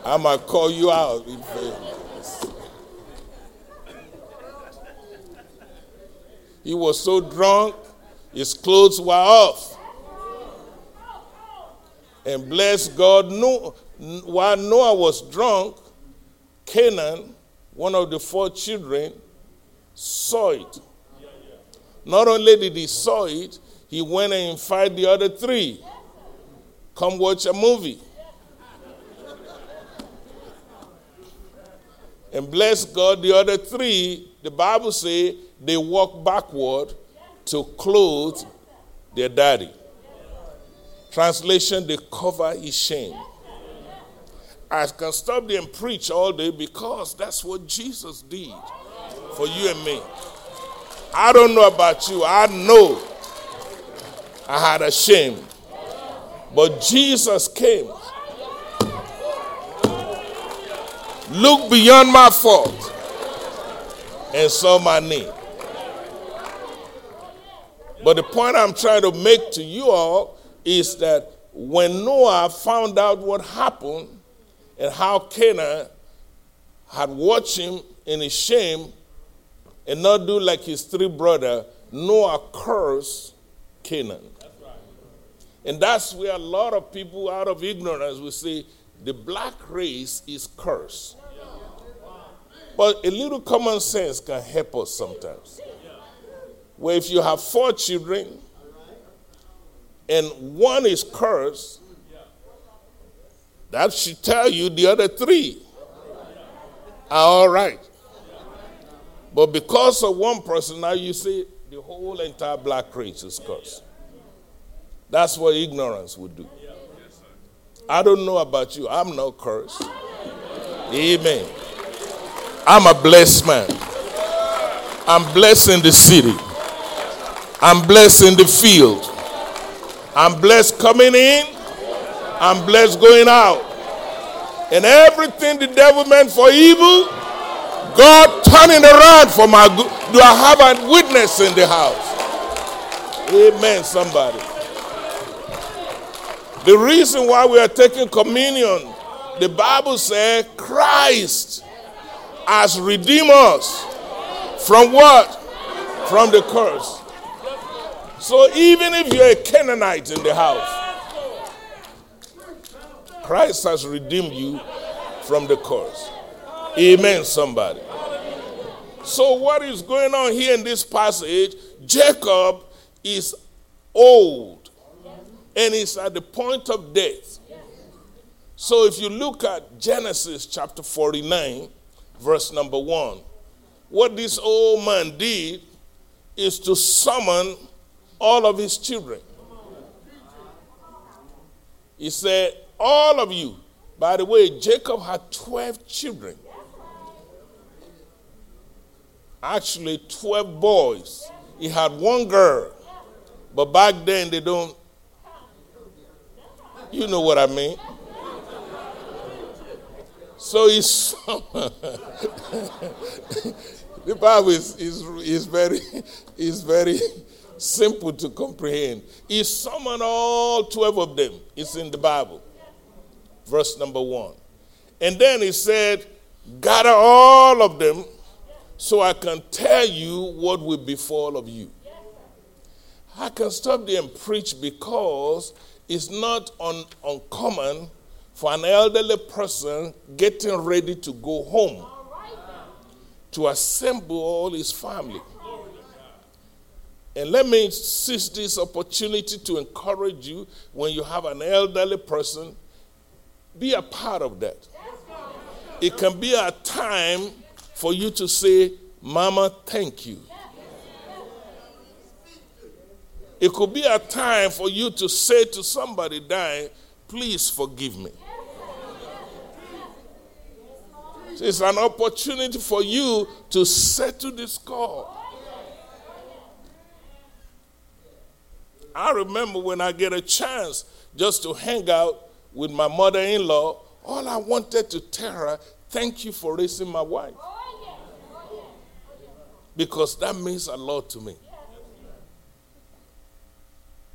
[SPEAKER 6] I might call you out. He was so drunk, his clothes were off. And bless God, no, while Noah was drunk, Canaan, one of the four children, saw it. Not only did he saw it, he went and invited the other three. Come watch a movie. And bless God, the other three, the Bible say they walk backward to clothe their daddy. Translation, they cover his shame. I can stop there and preach all day because that's what Jesus did for you and me. I don't know about you. I know I had a shame. But Jesus came. Look beyond my fault and saw my need. But the point I'm trying to make to you all is that when Noah found out what happened and how Canaan had watched him in his shame and not do like his three brothers, Noah cursed Canaan. And that's where a lot of people, out of ignorance, will say the black race is cursed. But a little common sense can help us sometimes. Where if you have four children and one is cursed, that should tell you the other three are all right. But because of one person, now you see the whole entire black race is cursed. That's what ignorance would do. I don't know about you. I'm not cursed. Amen. I'm a blessed man. I'm blessed in the city. I'm blessed in the field. I'm blessed coming in. I'm blessed going out. And everything the devil meant for evil, God turning around for my good. Do I have a witness in the house? Amen, somebody. The reason why we are taking communion, the Bible says Christ has redeemed us from what? From the curse. So even if you're a Canaanite in the house, Christ has redeemed you from the curse. Amen, somebody. So, what is going on here in this passage? Jacob is old and he's at the point of death. So, if you look at Genesis chapter 49, verse number 1, what this old man did is to summon all of his children. He said, All of you, by the way, Jacob had 12 children. Actually, 12 boys. He had one girl. But back then, they don't. You know what I mean? So he's. (laughs) the Bible is, is, is, very, is very simple to comprehend. He summoned all 12 of them. It's in the Bible. Verse number one. And then he said, Gather all of them so I can tell you what will befall of you. I can stop there and preach because it's not un- uncommon for an elderly person getting ready to go home to assemble all his family. And let me seize this opportunity to encourage you when you have an elderly person, be a part of that. It can be a time for you to say, Mama, thank you. It could be a time for you to say to somebody dying, please forgive me. It's an opportunity for you to settle the score. I remember when I get a chance just to hang out with my mother in law, all I wanted to tell her, thank you for raising my wife. Because that means a lot to me.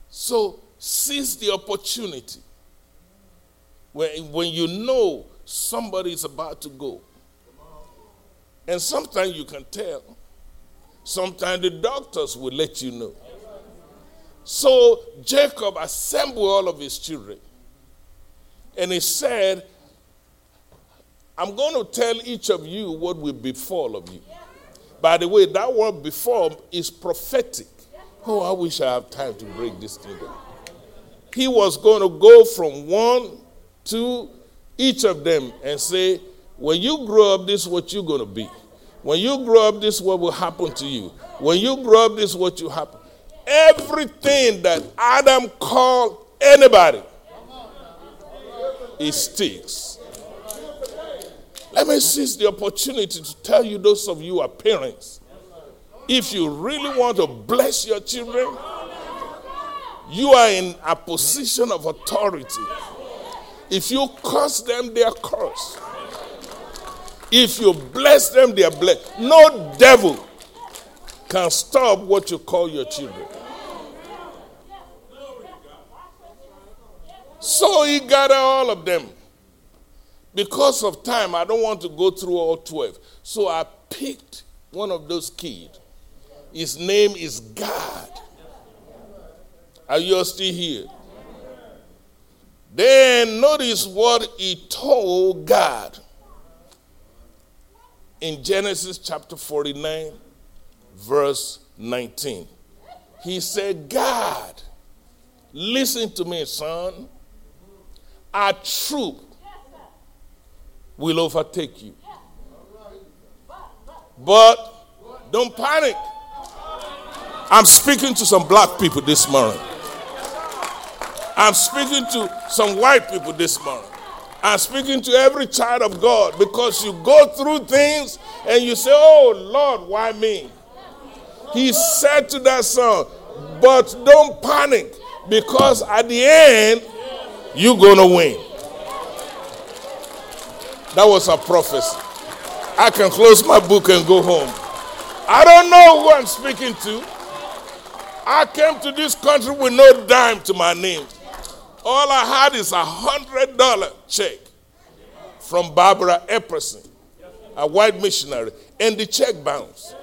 [SPEAKER 6] So seize the opportunity. When, when you know somebody is about to go. And sometimes you can tell. Sometimes the doctors will let you know. So Jacob assembled all of his children. And he said, I'm going to tell each of you what will befall of you. By the way, that word befall is prophetic. Oh, I wish I have time to break this thing down. He was going to go from one to each of them and say, When you grow up, this is what you're going to be. When you grow up, this is what will happen to you. When you grow up, this is what you happen. Everything that Adam called anybody, it sticks. Let me seize the opportunity to tell you, those of you are parents, if you really want to bless your children, you are in a position of authority. If you curse them, they are cursed. If you bless them, they are blessed. No devil can stop what you call your children. So he gathered all of them. Because of time, I don't want to go through all 12. So I picked one of those kids. His name is Gad. Are you still here? Then notice what he told Gad in Genesis chapter 49, verse 19. He said, Gad, listen to me, son. Our troop will overtake you. But don't panic. I'm speaking to some black people this morning. I'm speaking to some white people this morning. I'm speaking to every child of God because you go through things and you say, Oh Lord, why me? He said to that son, But don't panic because at the end, you're going to win. That was a prophecy. I can close my book and go home. I don't know who I'm speaking to. I came to this country with no dime to my name. All I had is a hundred dollar check from Barbara Epperson, a white missionary, and the check bounced.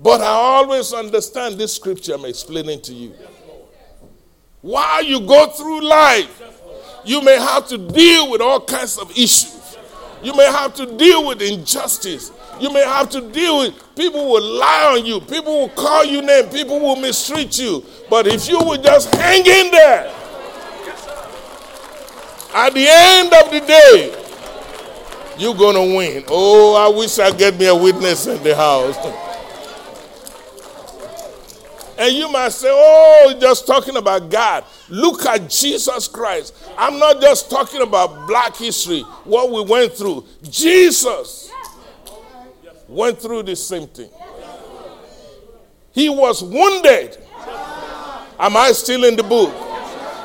[SPEAKER 6] But I always understand this scripture I'm explaining to you. While you go through life, you may have to deal with all kinds of issues. You may have to deal with injustice. You may have to deal with people will lie on you, people will call you name, people will mistreat you. But if you will just hang in there, at the end of the day, you're to win. Oh, I wish I get me a witness in the house. And you might say, oh, just talking about Gad. Look at Jesus Christ. I'm not just talking about black history, what we went through. Jesus went through the same thing. He was wounded. Am I still in the book?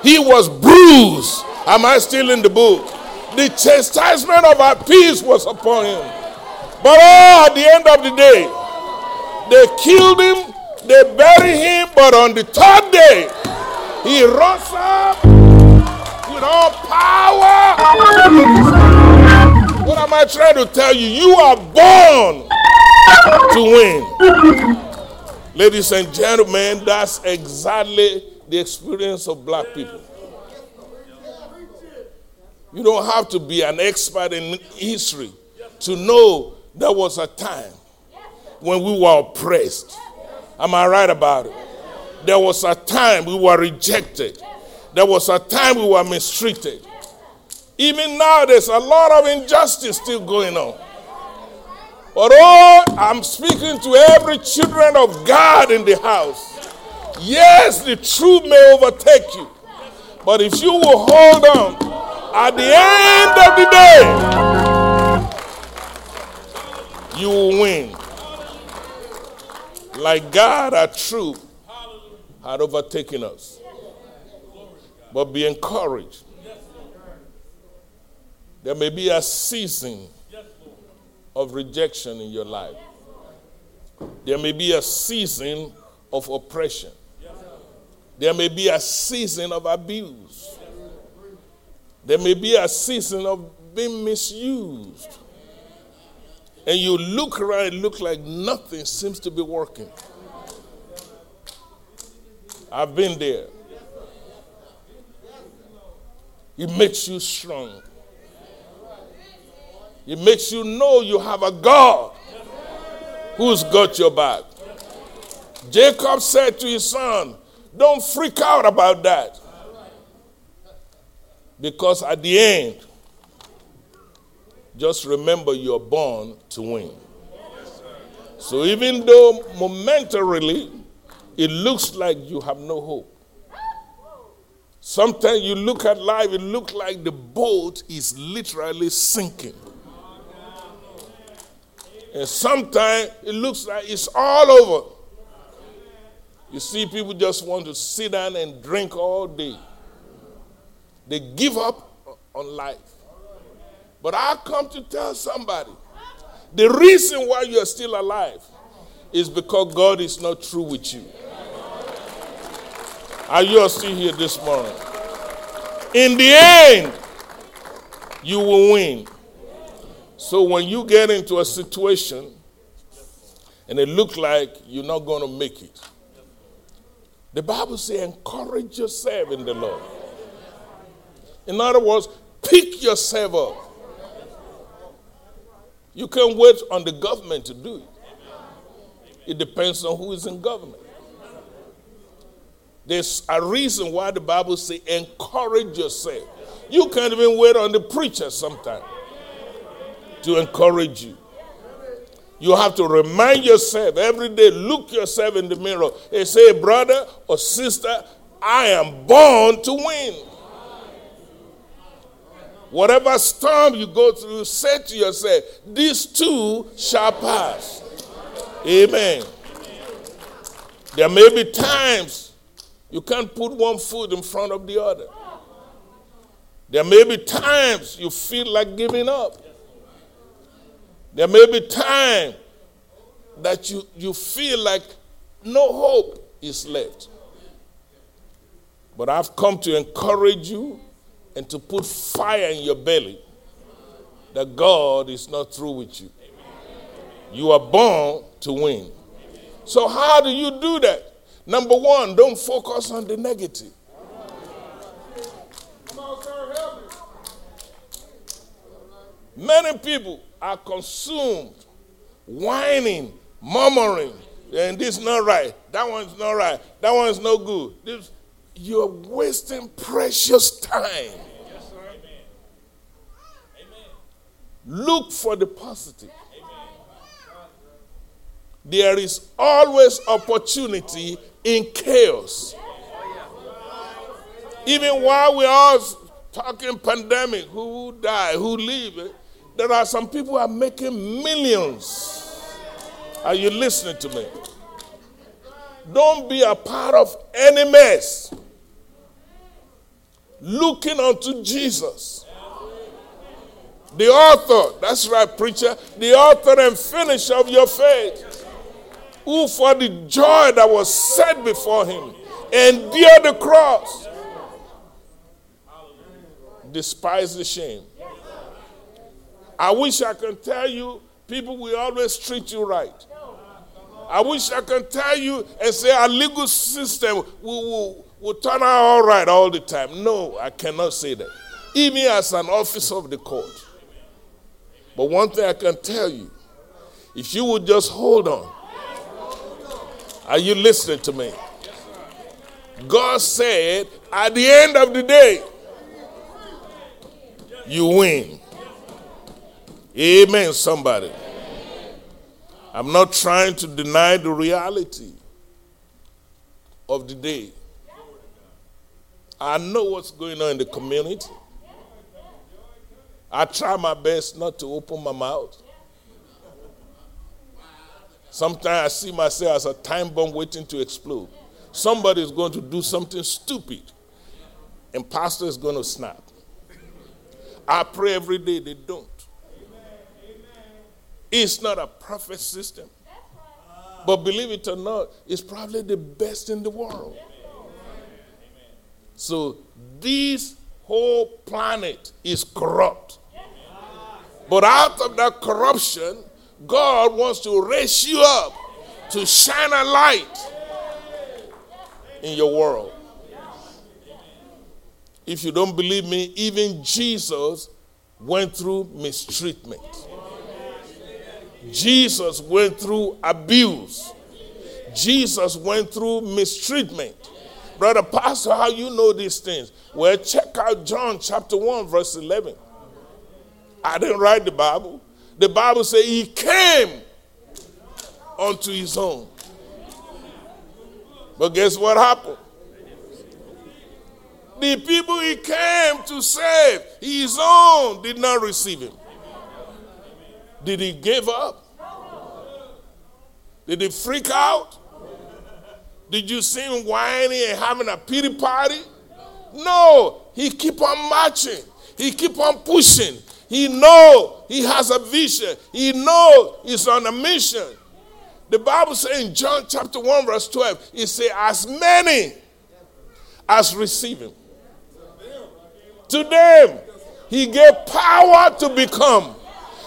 [SPEAKER 6] He was bruised. Am I still in the book? The chastisement of our peace was upon him. But oh, at the end of the day, they killed him they bury him, but on the third day, he rose up with all power. What am I trying to tell you? You are born to win. Ladies and gentlemen, that's exactly the experience of black people. You don't have to be an expert in history to know there was a time when we were oppressed. Am I right about it? There was a time we were rejected. There was a time we were mistreated. Even now, there's a lot of injustice still going on. But oh, I'm speaking to every children of God in the house. Yes, the truth may overtake you. But if you will hold on, at the end of the day, you will win like Gad, our truth, had overtaken us. But be encouraged. There may be a season of rejection in your life. There may be a season of oppression. There may be a season of abuse. There may be a season of being misused. and you look around, look like nothing seems to be working. I've been there. It makes you strong. It makes you know you have a God who's got your back. Jacob said to his son, Don't freak out about that. Because at the end, just remember you're born to win. So even though momentarily it looks like you have no hope, sometimes you look at life, it looks like the boat is literally sinking. And sometimes it looks like it's all over. You see, people just want to sit down and drink all day. They give up on life. But I come to tell somebody the reason why you are still alive is because God is not true with you. Are you still here this morning? In the end, you will win. So when you get into a situation and it looks like you're not going to make it, the Bible says encourage yourself in the Lord. In other words, pick yourself up. You can't wait on the government to do it. It depends on who is in government. There's a reason why the Bible says encourage yourself. You can't even wait on the preacher sometimes to encourage you. You have to remind yourself every day, look yourself in the mirror and say, brother or sister, I am born to win. Whatever storm you go through, say to yourself, These too shall pass. Amen. There may be times you can't put one foot in front of the other. There may be times you feel like giving up. There may be time that you, you feel like no hope is left. But I've come to encourage you and to put fire in your belly that God is not through with you. You are born to win. So, how do you do that? Number one, don't focus on the negative. Many people are consumed, whining, murmuring, and this is not right, that one's not right, that one's no good. This, you're wasting precious time. Look for the positive. There is always opportunity in chaos. Even while we're all talking pandemic, who die, who live, there are some people are making millions. Are you listening to me? Don't be a part of any mess. Looking unto Jesus. The author, that's right, preacher, the author and finisher of your faith, who for the joy that was set before him endured the cross, despise the shame. I wish I could tell you people will always treat you right. I wish I could tell you and say our legal system will, will, will turn out all right all the time. No, I cannot say that. Even as an officer of the court. But one thing I can tell you if you would just hold on, are you listening to me? God said, at the end of the day, you win. Amen, somebody. I'm not trying to deny the reality of the day. I know what's going on in the community. I try my best not to open my mouth. Sometimes I see myself as a time bomb waiting to explode. Somebody is going to do something stupid, and pastor is going to snap. I pray every day they don't. It's not a perfect system. But believe it or not, it's probably the best in the world. So this whole planet is corrupt. But out of that corruption, God wants to raise you up to shine a light in your world. If you don't believe me, even Jesus went through mistreatment. Jesus went through abuse. Jesus went through mistreatment. Brother Pastor, how you know these things? Well, check out John chapter 1, verse 11. I didn't write the Bible. The Bible says he came unto his own. But guess what happened? The people he came to save, his own, did not receive him. Did he give up? Did he freak out? Did you see him whining and having a pity party? No, he keep on marching. He keep on pushing. He know he has a vision. He know he's on a mission. The Bible says in John chapter 1 verse 12, it say as many as receive him. To them, he gave power to become.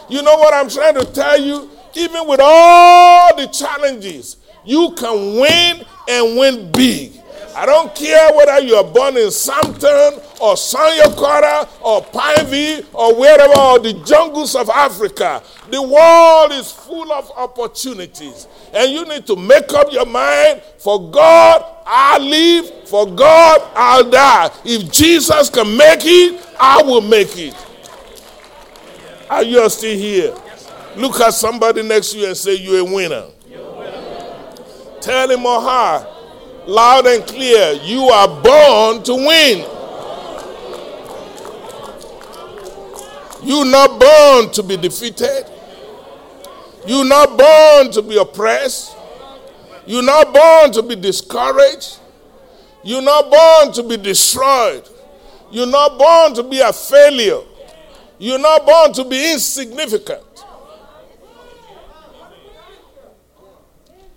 [SPEAKER 6] You know what I'm trying to tell you? Even with all the challenges, you can win and win big. I don't care whether you are born in Sampton or Sanyakora or Pineville or wherever, or the jungles of Africa. The world is full of opportunities. And you need to make up your mind for God, I'll live. For God, I'll die. If Jesus can make it, I will make it. Are you still here? Look at somebody next to you and say, You're a winner. Tell him or her, loud and clear, you are born to win. You're not born to be defeated. You're not born to be oppressed. You're not born to be discouraged. You're not born to be destroyed. You're not born to be a failure. You're not born to be insignificant.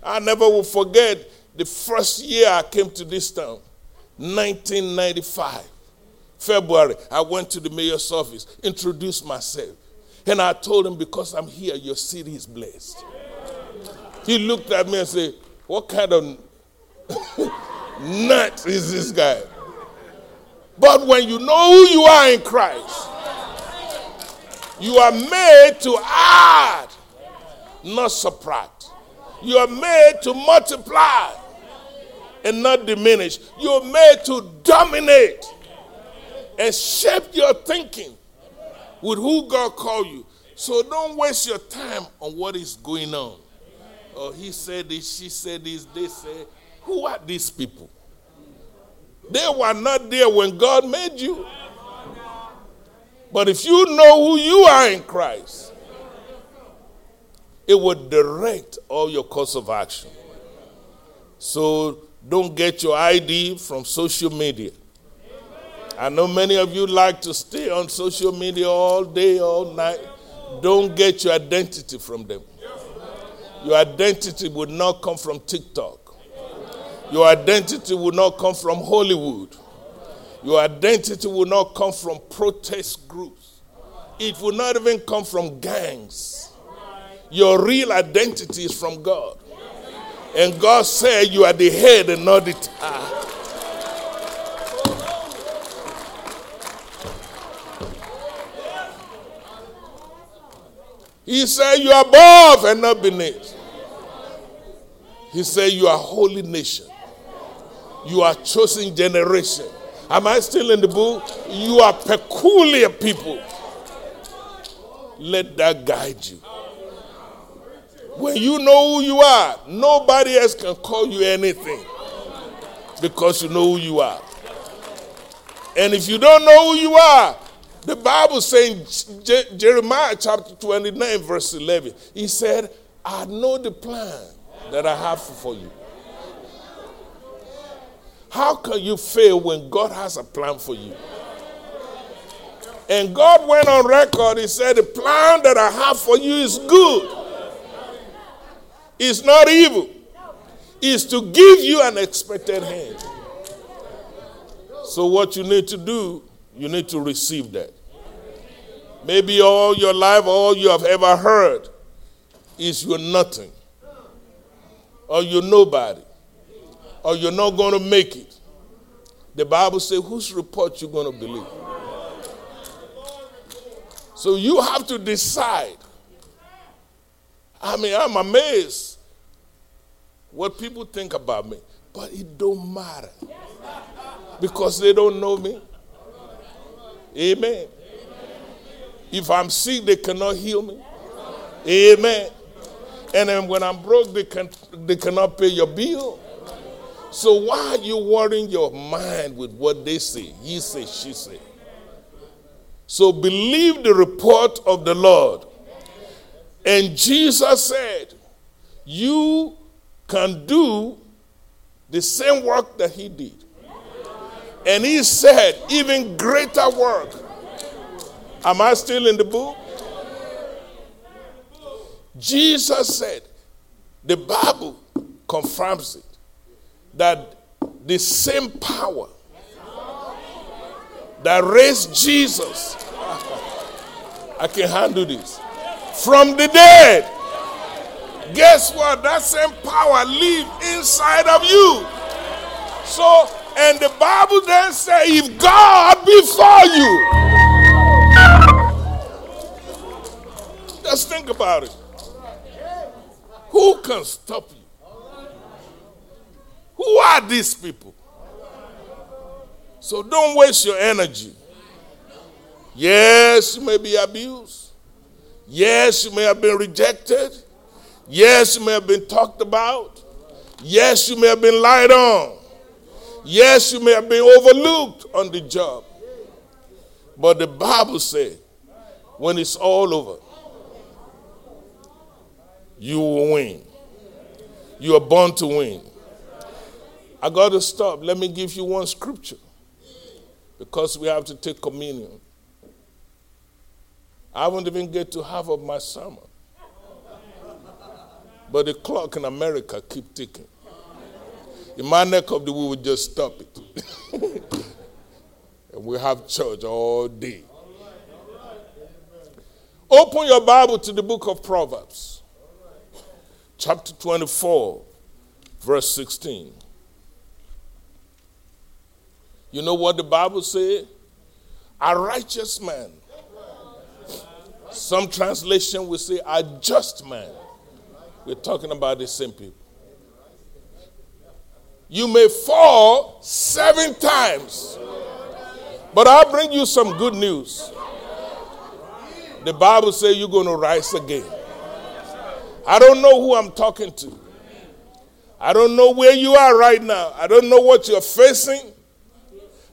[SPEAKER 6] I never will forget the first year I came to this town, 1995. February, I went to the mayor's office, introduced myself, and I told him, Because I'm here, your city is blessed. He looked at me and said, What kind of (laughs) nut is this guy? But when you know who you are in Christ, you are made to add, not subtract. You are made to multiply and not diminish. You're made to dominate and shape your thinking with who God called you. So don't waste your time on what is going on. Oh, he said this, she said this, they say, who are these people? They were not there when God made you. But if you know who you are in Christ, it will direct all your course of action. So don't get your ID from social media. I know many of you like to stay on social media all day, all night. Don't get your identity from them. Your identity would not come from TikTok. Your identity would not come from Hollywood. Your identity will not come from protest groups. It will not even come from gangs. Your real identity is from God. And God said you are the head and not the tail. He said you are above and not beneath. He said you are holy nation. You are chosen generation. Am I still in the book? You are peculiar people. Let that guide you. When you know who you are, nobody else can call you anything because you know who you are. And if you don't know who you are, the Bible saying Jeremiah chapter 29, verse 11, he said, I know the plan that I have for you. How can you fail when God has a plan for you? And God went on record, He said, The plan that I have for you is good it's not evil, it's to give you an expected hand. So, what you need to do, you need to receive that. Maybe all your life, all you have ever heard is you're nothing, or you're nobody, or you're not going to make it, the Bible says, whose report you're going to believe? So you have to decide. I mean, I'm amazed what people think about me, but it don't matter because they don't know me. Amen. If I'm sick, they cannot heal me. Amen. And then when I'm broke, they, can, they cannot pay your bill. So why are you worrying your mind with what they say? He say, she say. So believe the report of the Lord. And Jesus said, You can do the same work that he did. And he said, even greater work. Am I still in the book? Jesus said, the Bible confirms it, that the same power that raised Jesus, I can handle this, from the dead. Guess what? That same power live inside of you. So, and the Bible then says, if God before you, just think about it. Who can stop you? Who are these people? So don't waste your energy. Yes, you may be abused. Yes, you may have been rejected. Yes, you may have been talked about. Yes, you may have been lied on. Yes, you may have been overlooked on the job. But the Bible says, when it's all over, you will win. You are born to win. I got to stop. Let me give you one scripture because we have to take communion. I won't even get to half of my sermon. But the clock in America keep ticking. In my neck of the wood, we just stop it. (laughs) and we have church all day. Open your Bible to the book of Proverbs, chapter 24, verse 16. You know what the Bible says? A righteous man. Some translation will say a just man. We're talking about the same people. You may fall seven times, but I'll bring you some good news. The Bible says you're going to rise again. I don't know who I'm talking to. I don't know where you are right now. I don't know what you're facing.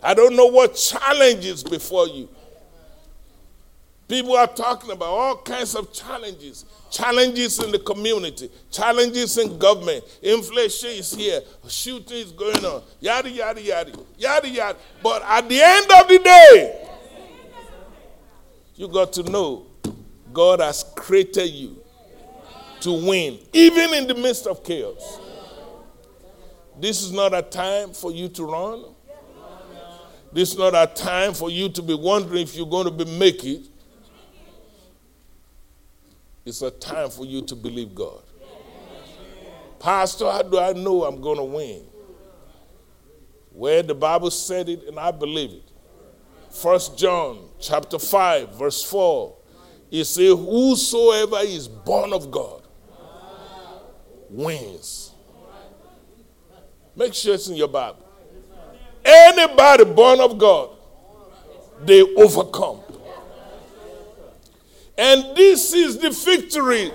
[SPEAKER 6] I don't know what challenges before you. People are talking about all kinds of challenges challenges in the community, challenges in government. Inflation is here, shooting is going on, yada, yada, yada, yada, yada. But at the end of the day, you got to know God has created you to win, even in the midst of chaos. This is not a time for you to run. This is not a time for you to be wondering if you're going to be make it. It's a time for you to believe God. Pastor, how do I know I'm going to win? Where the Bible said it and I believe it. First John chapter 5 verse 4. It says, Whosoever is born of God wins. Make sure it's in your Bible. Anybody born of God, they overcome. And this is the victory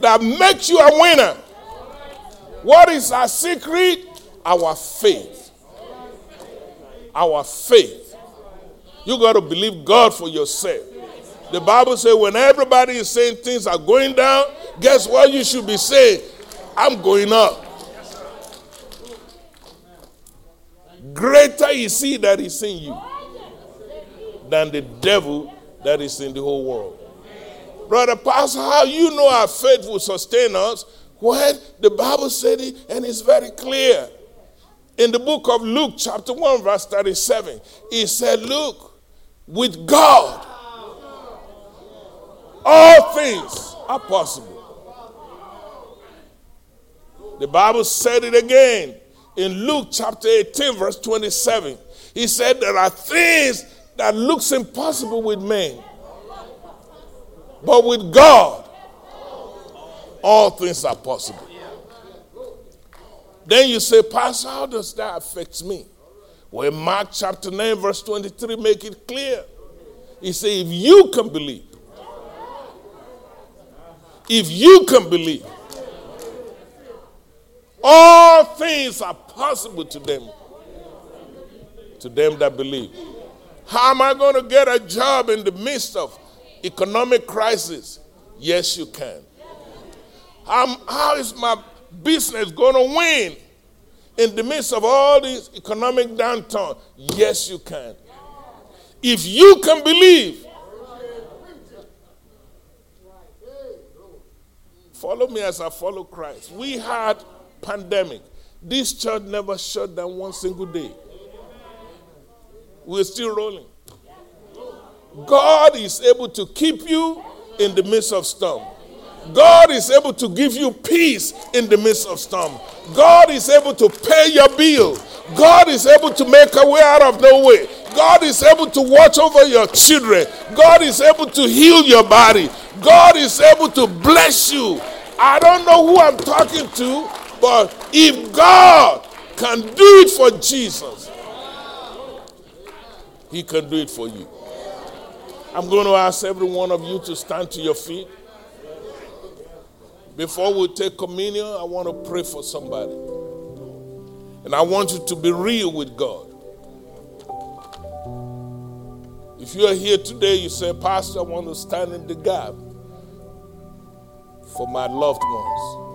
[SPEAKER 6] that makes you a winner. What is our secret? Our faith. Our faith. You got to believe God for yourself. The Bible says when everybody is saying things are going down, guess what you should be saying? I'm going up. Greater is he that is in you than the devil that is in the whole world. Brother Pastor, how you know our faith will sustain us? Well, the Bible said it and it's very clear. In the book of Luke, chapter 1, verse 37, he said, Look, with God, all things are possible. The Bible said it again in Luke chapter 18, verse 27. He said, There are things that looks impossible with men. But with God, all things are possible. Then you say, Pastor, how does that affect me? Well, Mark chapter 9, verse 23 make it clear. He said, if you can believe, if you can believe, all things are possible to them, to them that believe. How am I going to get a job in the midst of economic crisis? Yes, you can. Um, how is my business going to win in the midst of all this economic downturn? Yes, you can. If you can believe, follow me as I follow Christ. We had pandemic. This church never shut down one single day. We're still rolling. God is able to keep you in the midst of storm. God is able to give you peace in the midst of storm. God is able to pay your bill. God is able to make a way out of no way. God is able to watch over your children. God is able to heal your body. God is able to bless you. I don't know who I'm talking to, but if God can do it for Jesus, He can do it for you. I'm going to ask every one of you to stand to your feet. Before we take communion, I want to pray for somebody. And I want you to be real with God. If you are here today, you say, Pastor, I want to stand in the gap for my loved ones.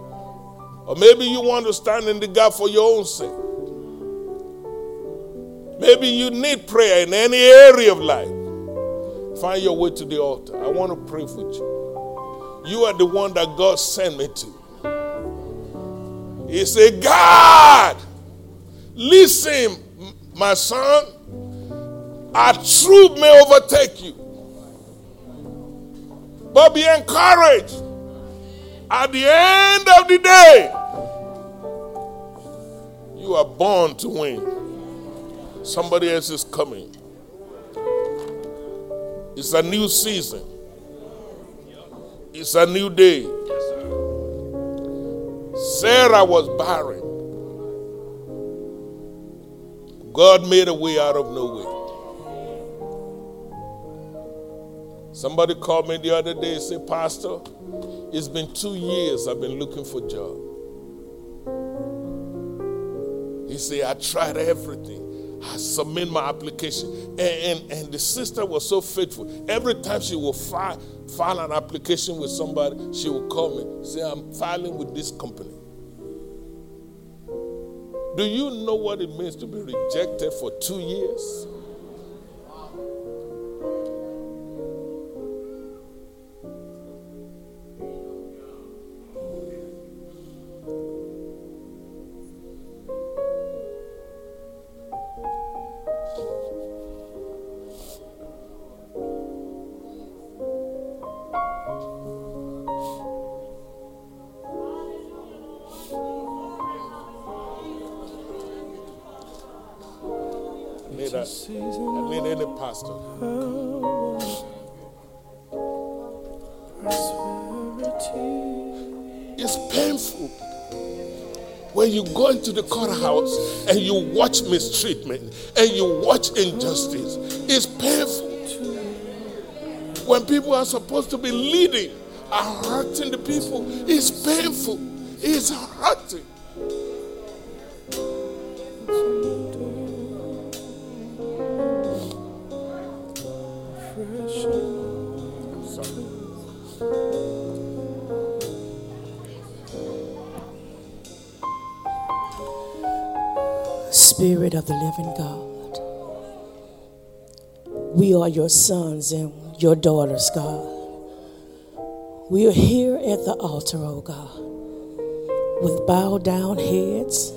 [SPEAKER 6] Or maybe you want to stand in the gap for your own sake. Maybe you need prayer in any area of life. Find your way to the altar. I want to pray with you. You are the one that God sent me to. He said, Gad, listen, my son, a truth may overtake you. But be encouraged. At the end of the day, you are born to win. Somebody else is coming. It's a new season. It's a new day. Sarah was barren. God made a way out of no way. Somebody called me the other day and said, Pastor, it's been two years I've been looking for a job. He said, I tried everything. I submit my application. And, and, and, the sister was so faithful. Every time she will file, file an application with somebody, she will call me, say, I'm filing with this company. Do you know what it means to be rejected for two years? Into the courthouse and you watch mistreatment and you watch injustice, it's painful. When people are supposed to be leading are hurting the people, it's painful. It's hurting.
[SPEAKER 7] Spirit of the living God. We are your sons and your daughters, God. We are here at the altar, oh God, with bowed down heads,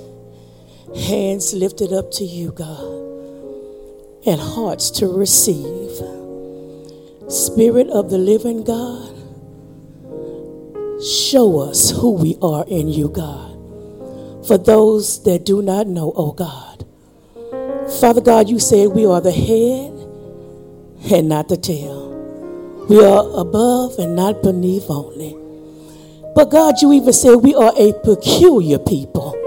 [SPEAKER 7] hands lifted up to you, God, and hearts to receive. Spirit of the living God, show us who we are in you, God. for those that do not know, oh God. Father God, you said we are the head and not the tail. We are above and not beneath only. But God, you even said we are a peculiar people.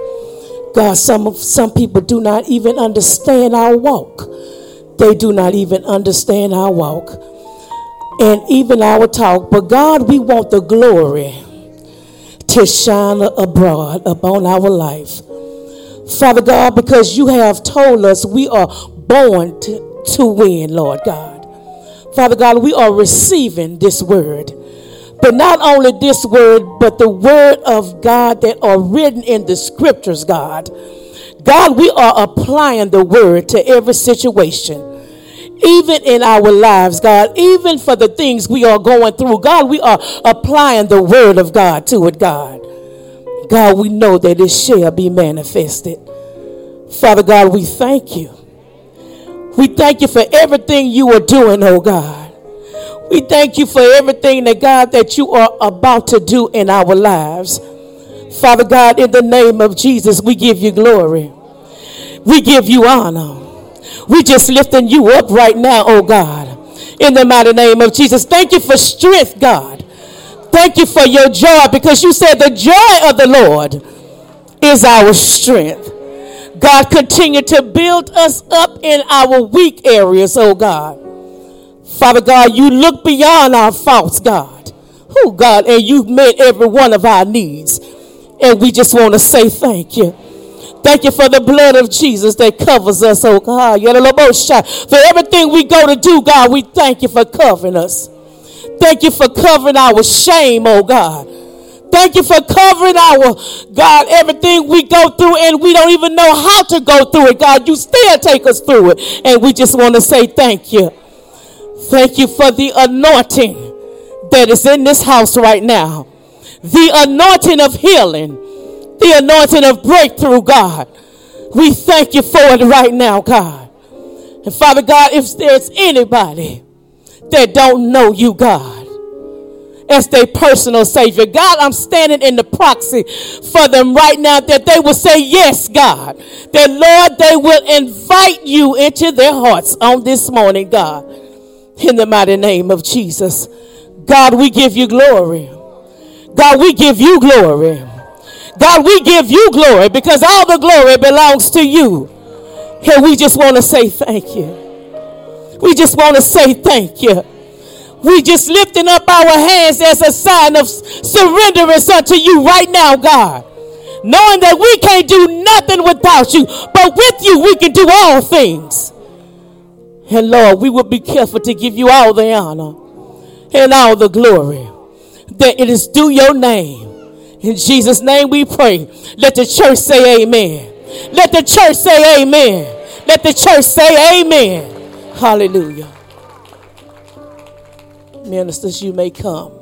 [SPEAKER 7] God, some, some people do not even understand our walk. They do not even understand our walk and even our talk. But God, we want the glory to shine abroad upon our life. Father God, because you have told us we are born to, to win, Lord God. Father God, we are receiving this word. But not only this word, but the word of God that are written in the scriptures, God. God, we are applying the word to every situation even in our lives, God, even for the things we are going through, God, we are applying the word of God to it, God. God, we know that it shall be manifested. Father God, we thank you. We thank you for everything you are doing, oh God. We thank you for everything that God that you are about to do in our lives. Father God, in the name of Jesus, we give you glory. We give you honor. We just lifting you up right now, oh God. In the mighty name of Jesus. Thank you for strength, God. Thank you for your joy because you said the joy of the Lord is our strength. God, continue to build us up in our weak areas, oh God. Father God, you look beyond our faults, God. Oh God, and you've met every one of our needs. And we just want to say thank you. Thank you for the blood of Jesus that covers us, oh God. For everything we go to do, God, we thank you for covering us. Thank you for covering our shame, oh God. Thank you for covering our, God, everything we go through and we don't even know how to go through it. God, you still take us through it. And we just want to say thank you. Thank you for the anointing that is in this house right now. The anointing of healing, the anointing of breakthrough, God. We thank you for it right now, God. And Father God, if there's anybody that don't know you, God, as their personal Savior. God, I'm standing in the proxy for them right now that they will say, Yes, God. That, Lord, they will invite you into their hearts on this morning, God. In the mighty name of Jesus. God, we give you glory. God, we give you glory. God, we give you glory because all the glory belongs to you. And we just want to say thank you. We just want to say thank you. We just lifting up our hands as a sign of surrenderance unto you right now, God. Knowing that we can't do nothing without you, but with you we can do all things. And Lord, we will be careful to give you all the honor and all the glory that it is due your name. In Jesus' name we pray. Let the church say amen. Let the church say amen. Let the church say amen. Hallelujah. Ministers, you may come.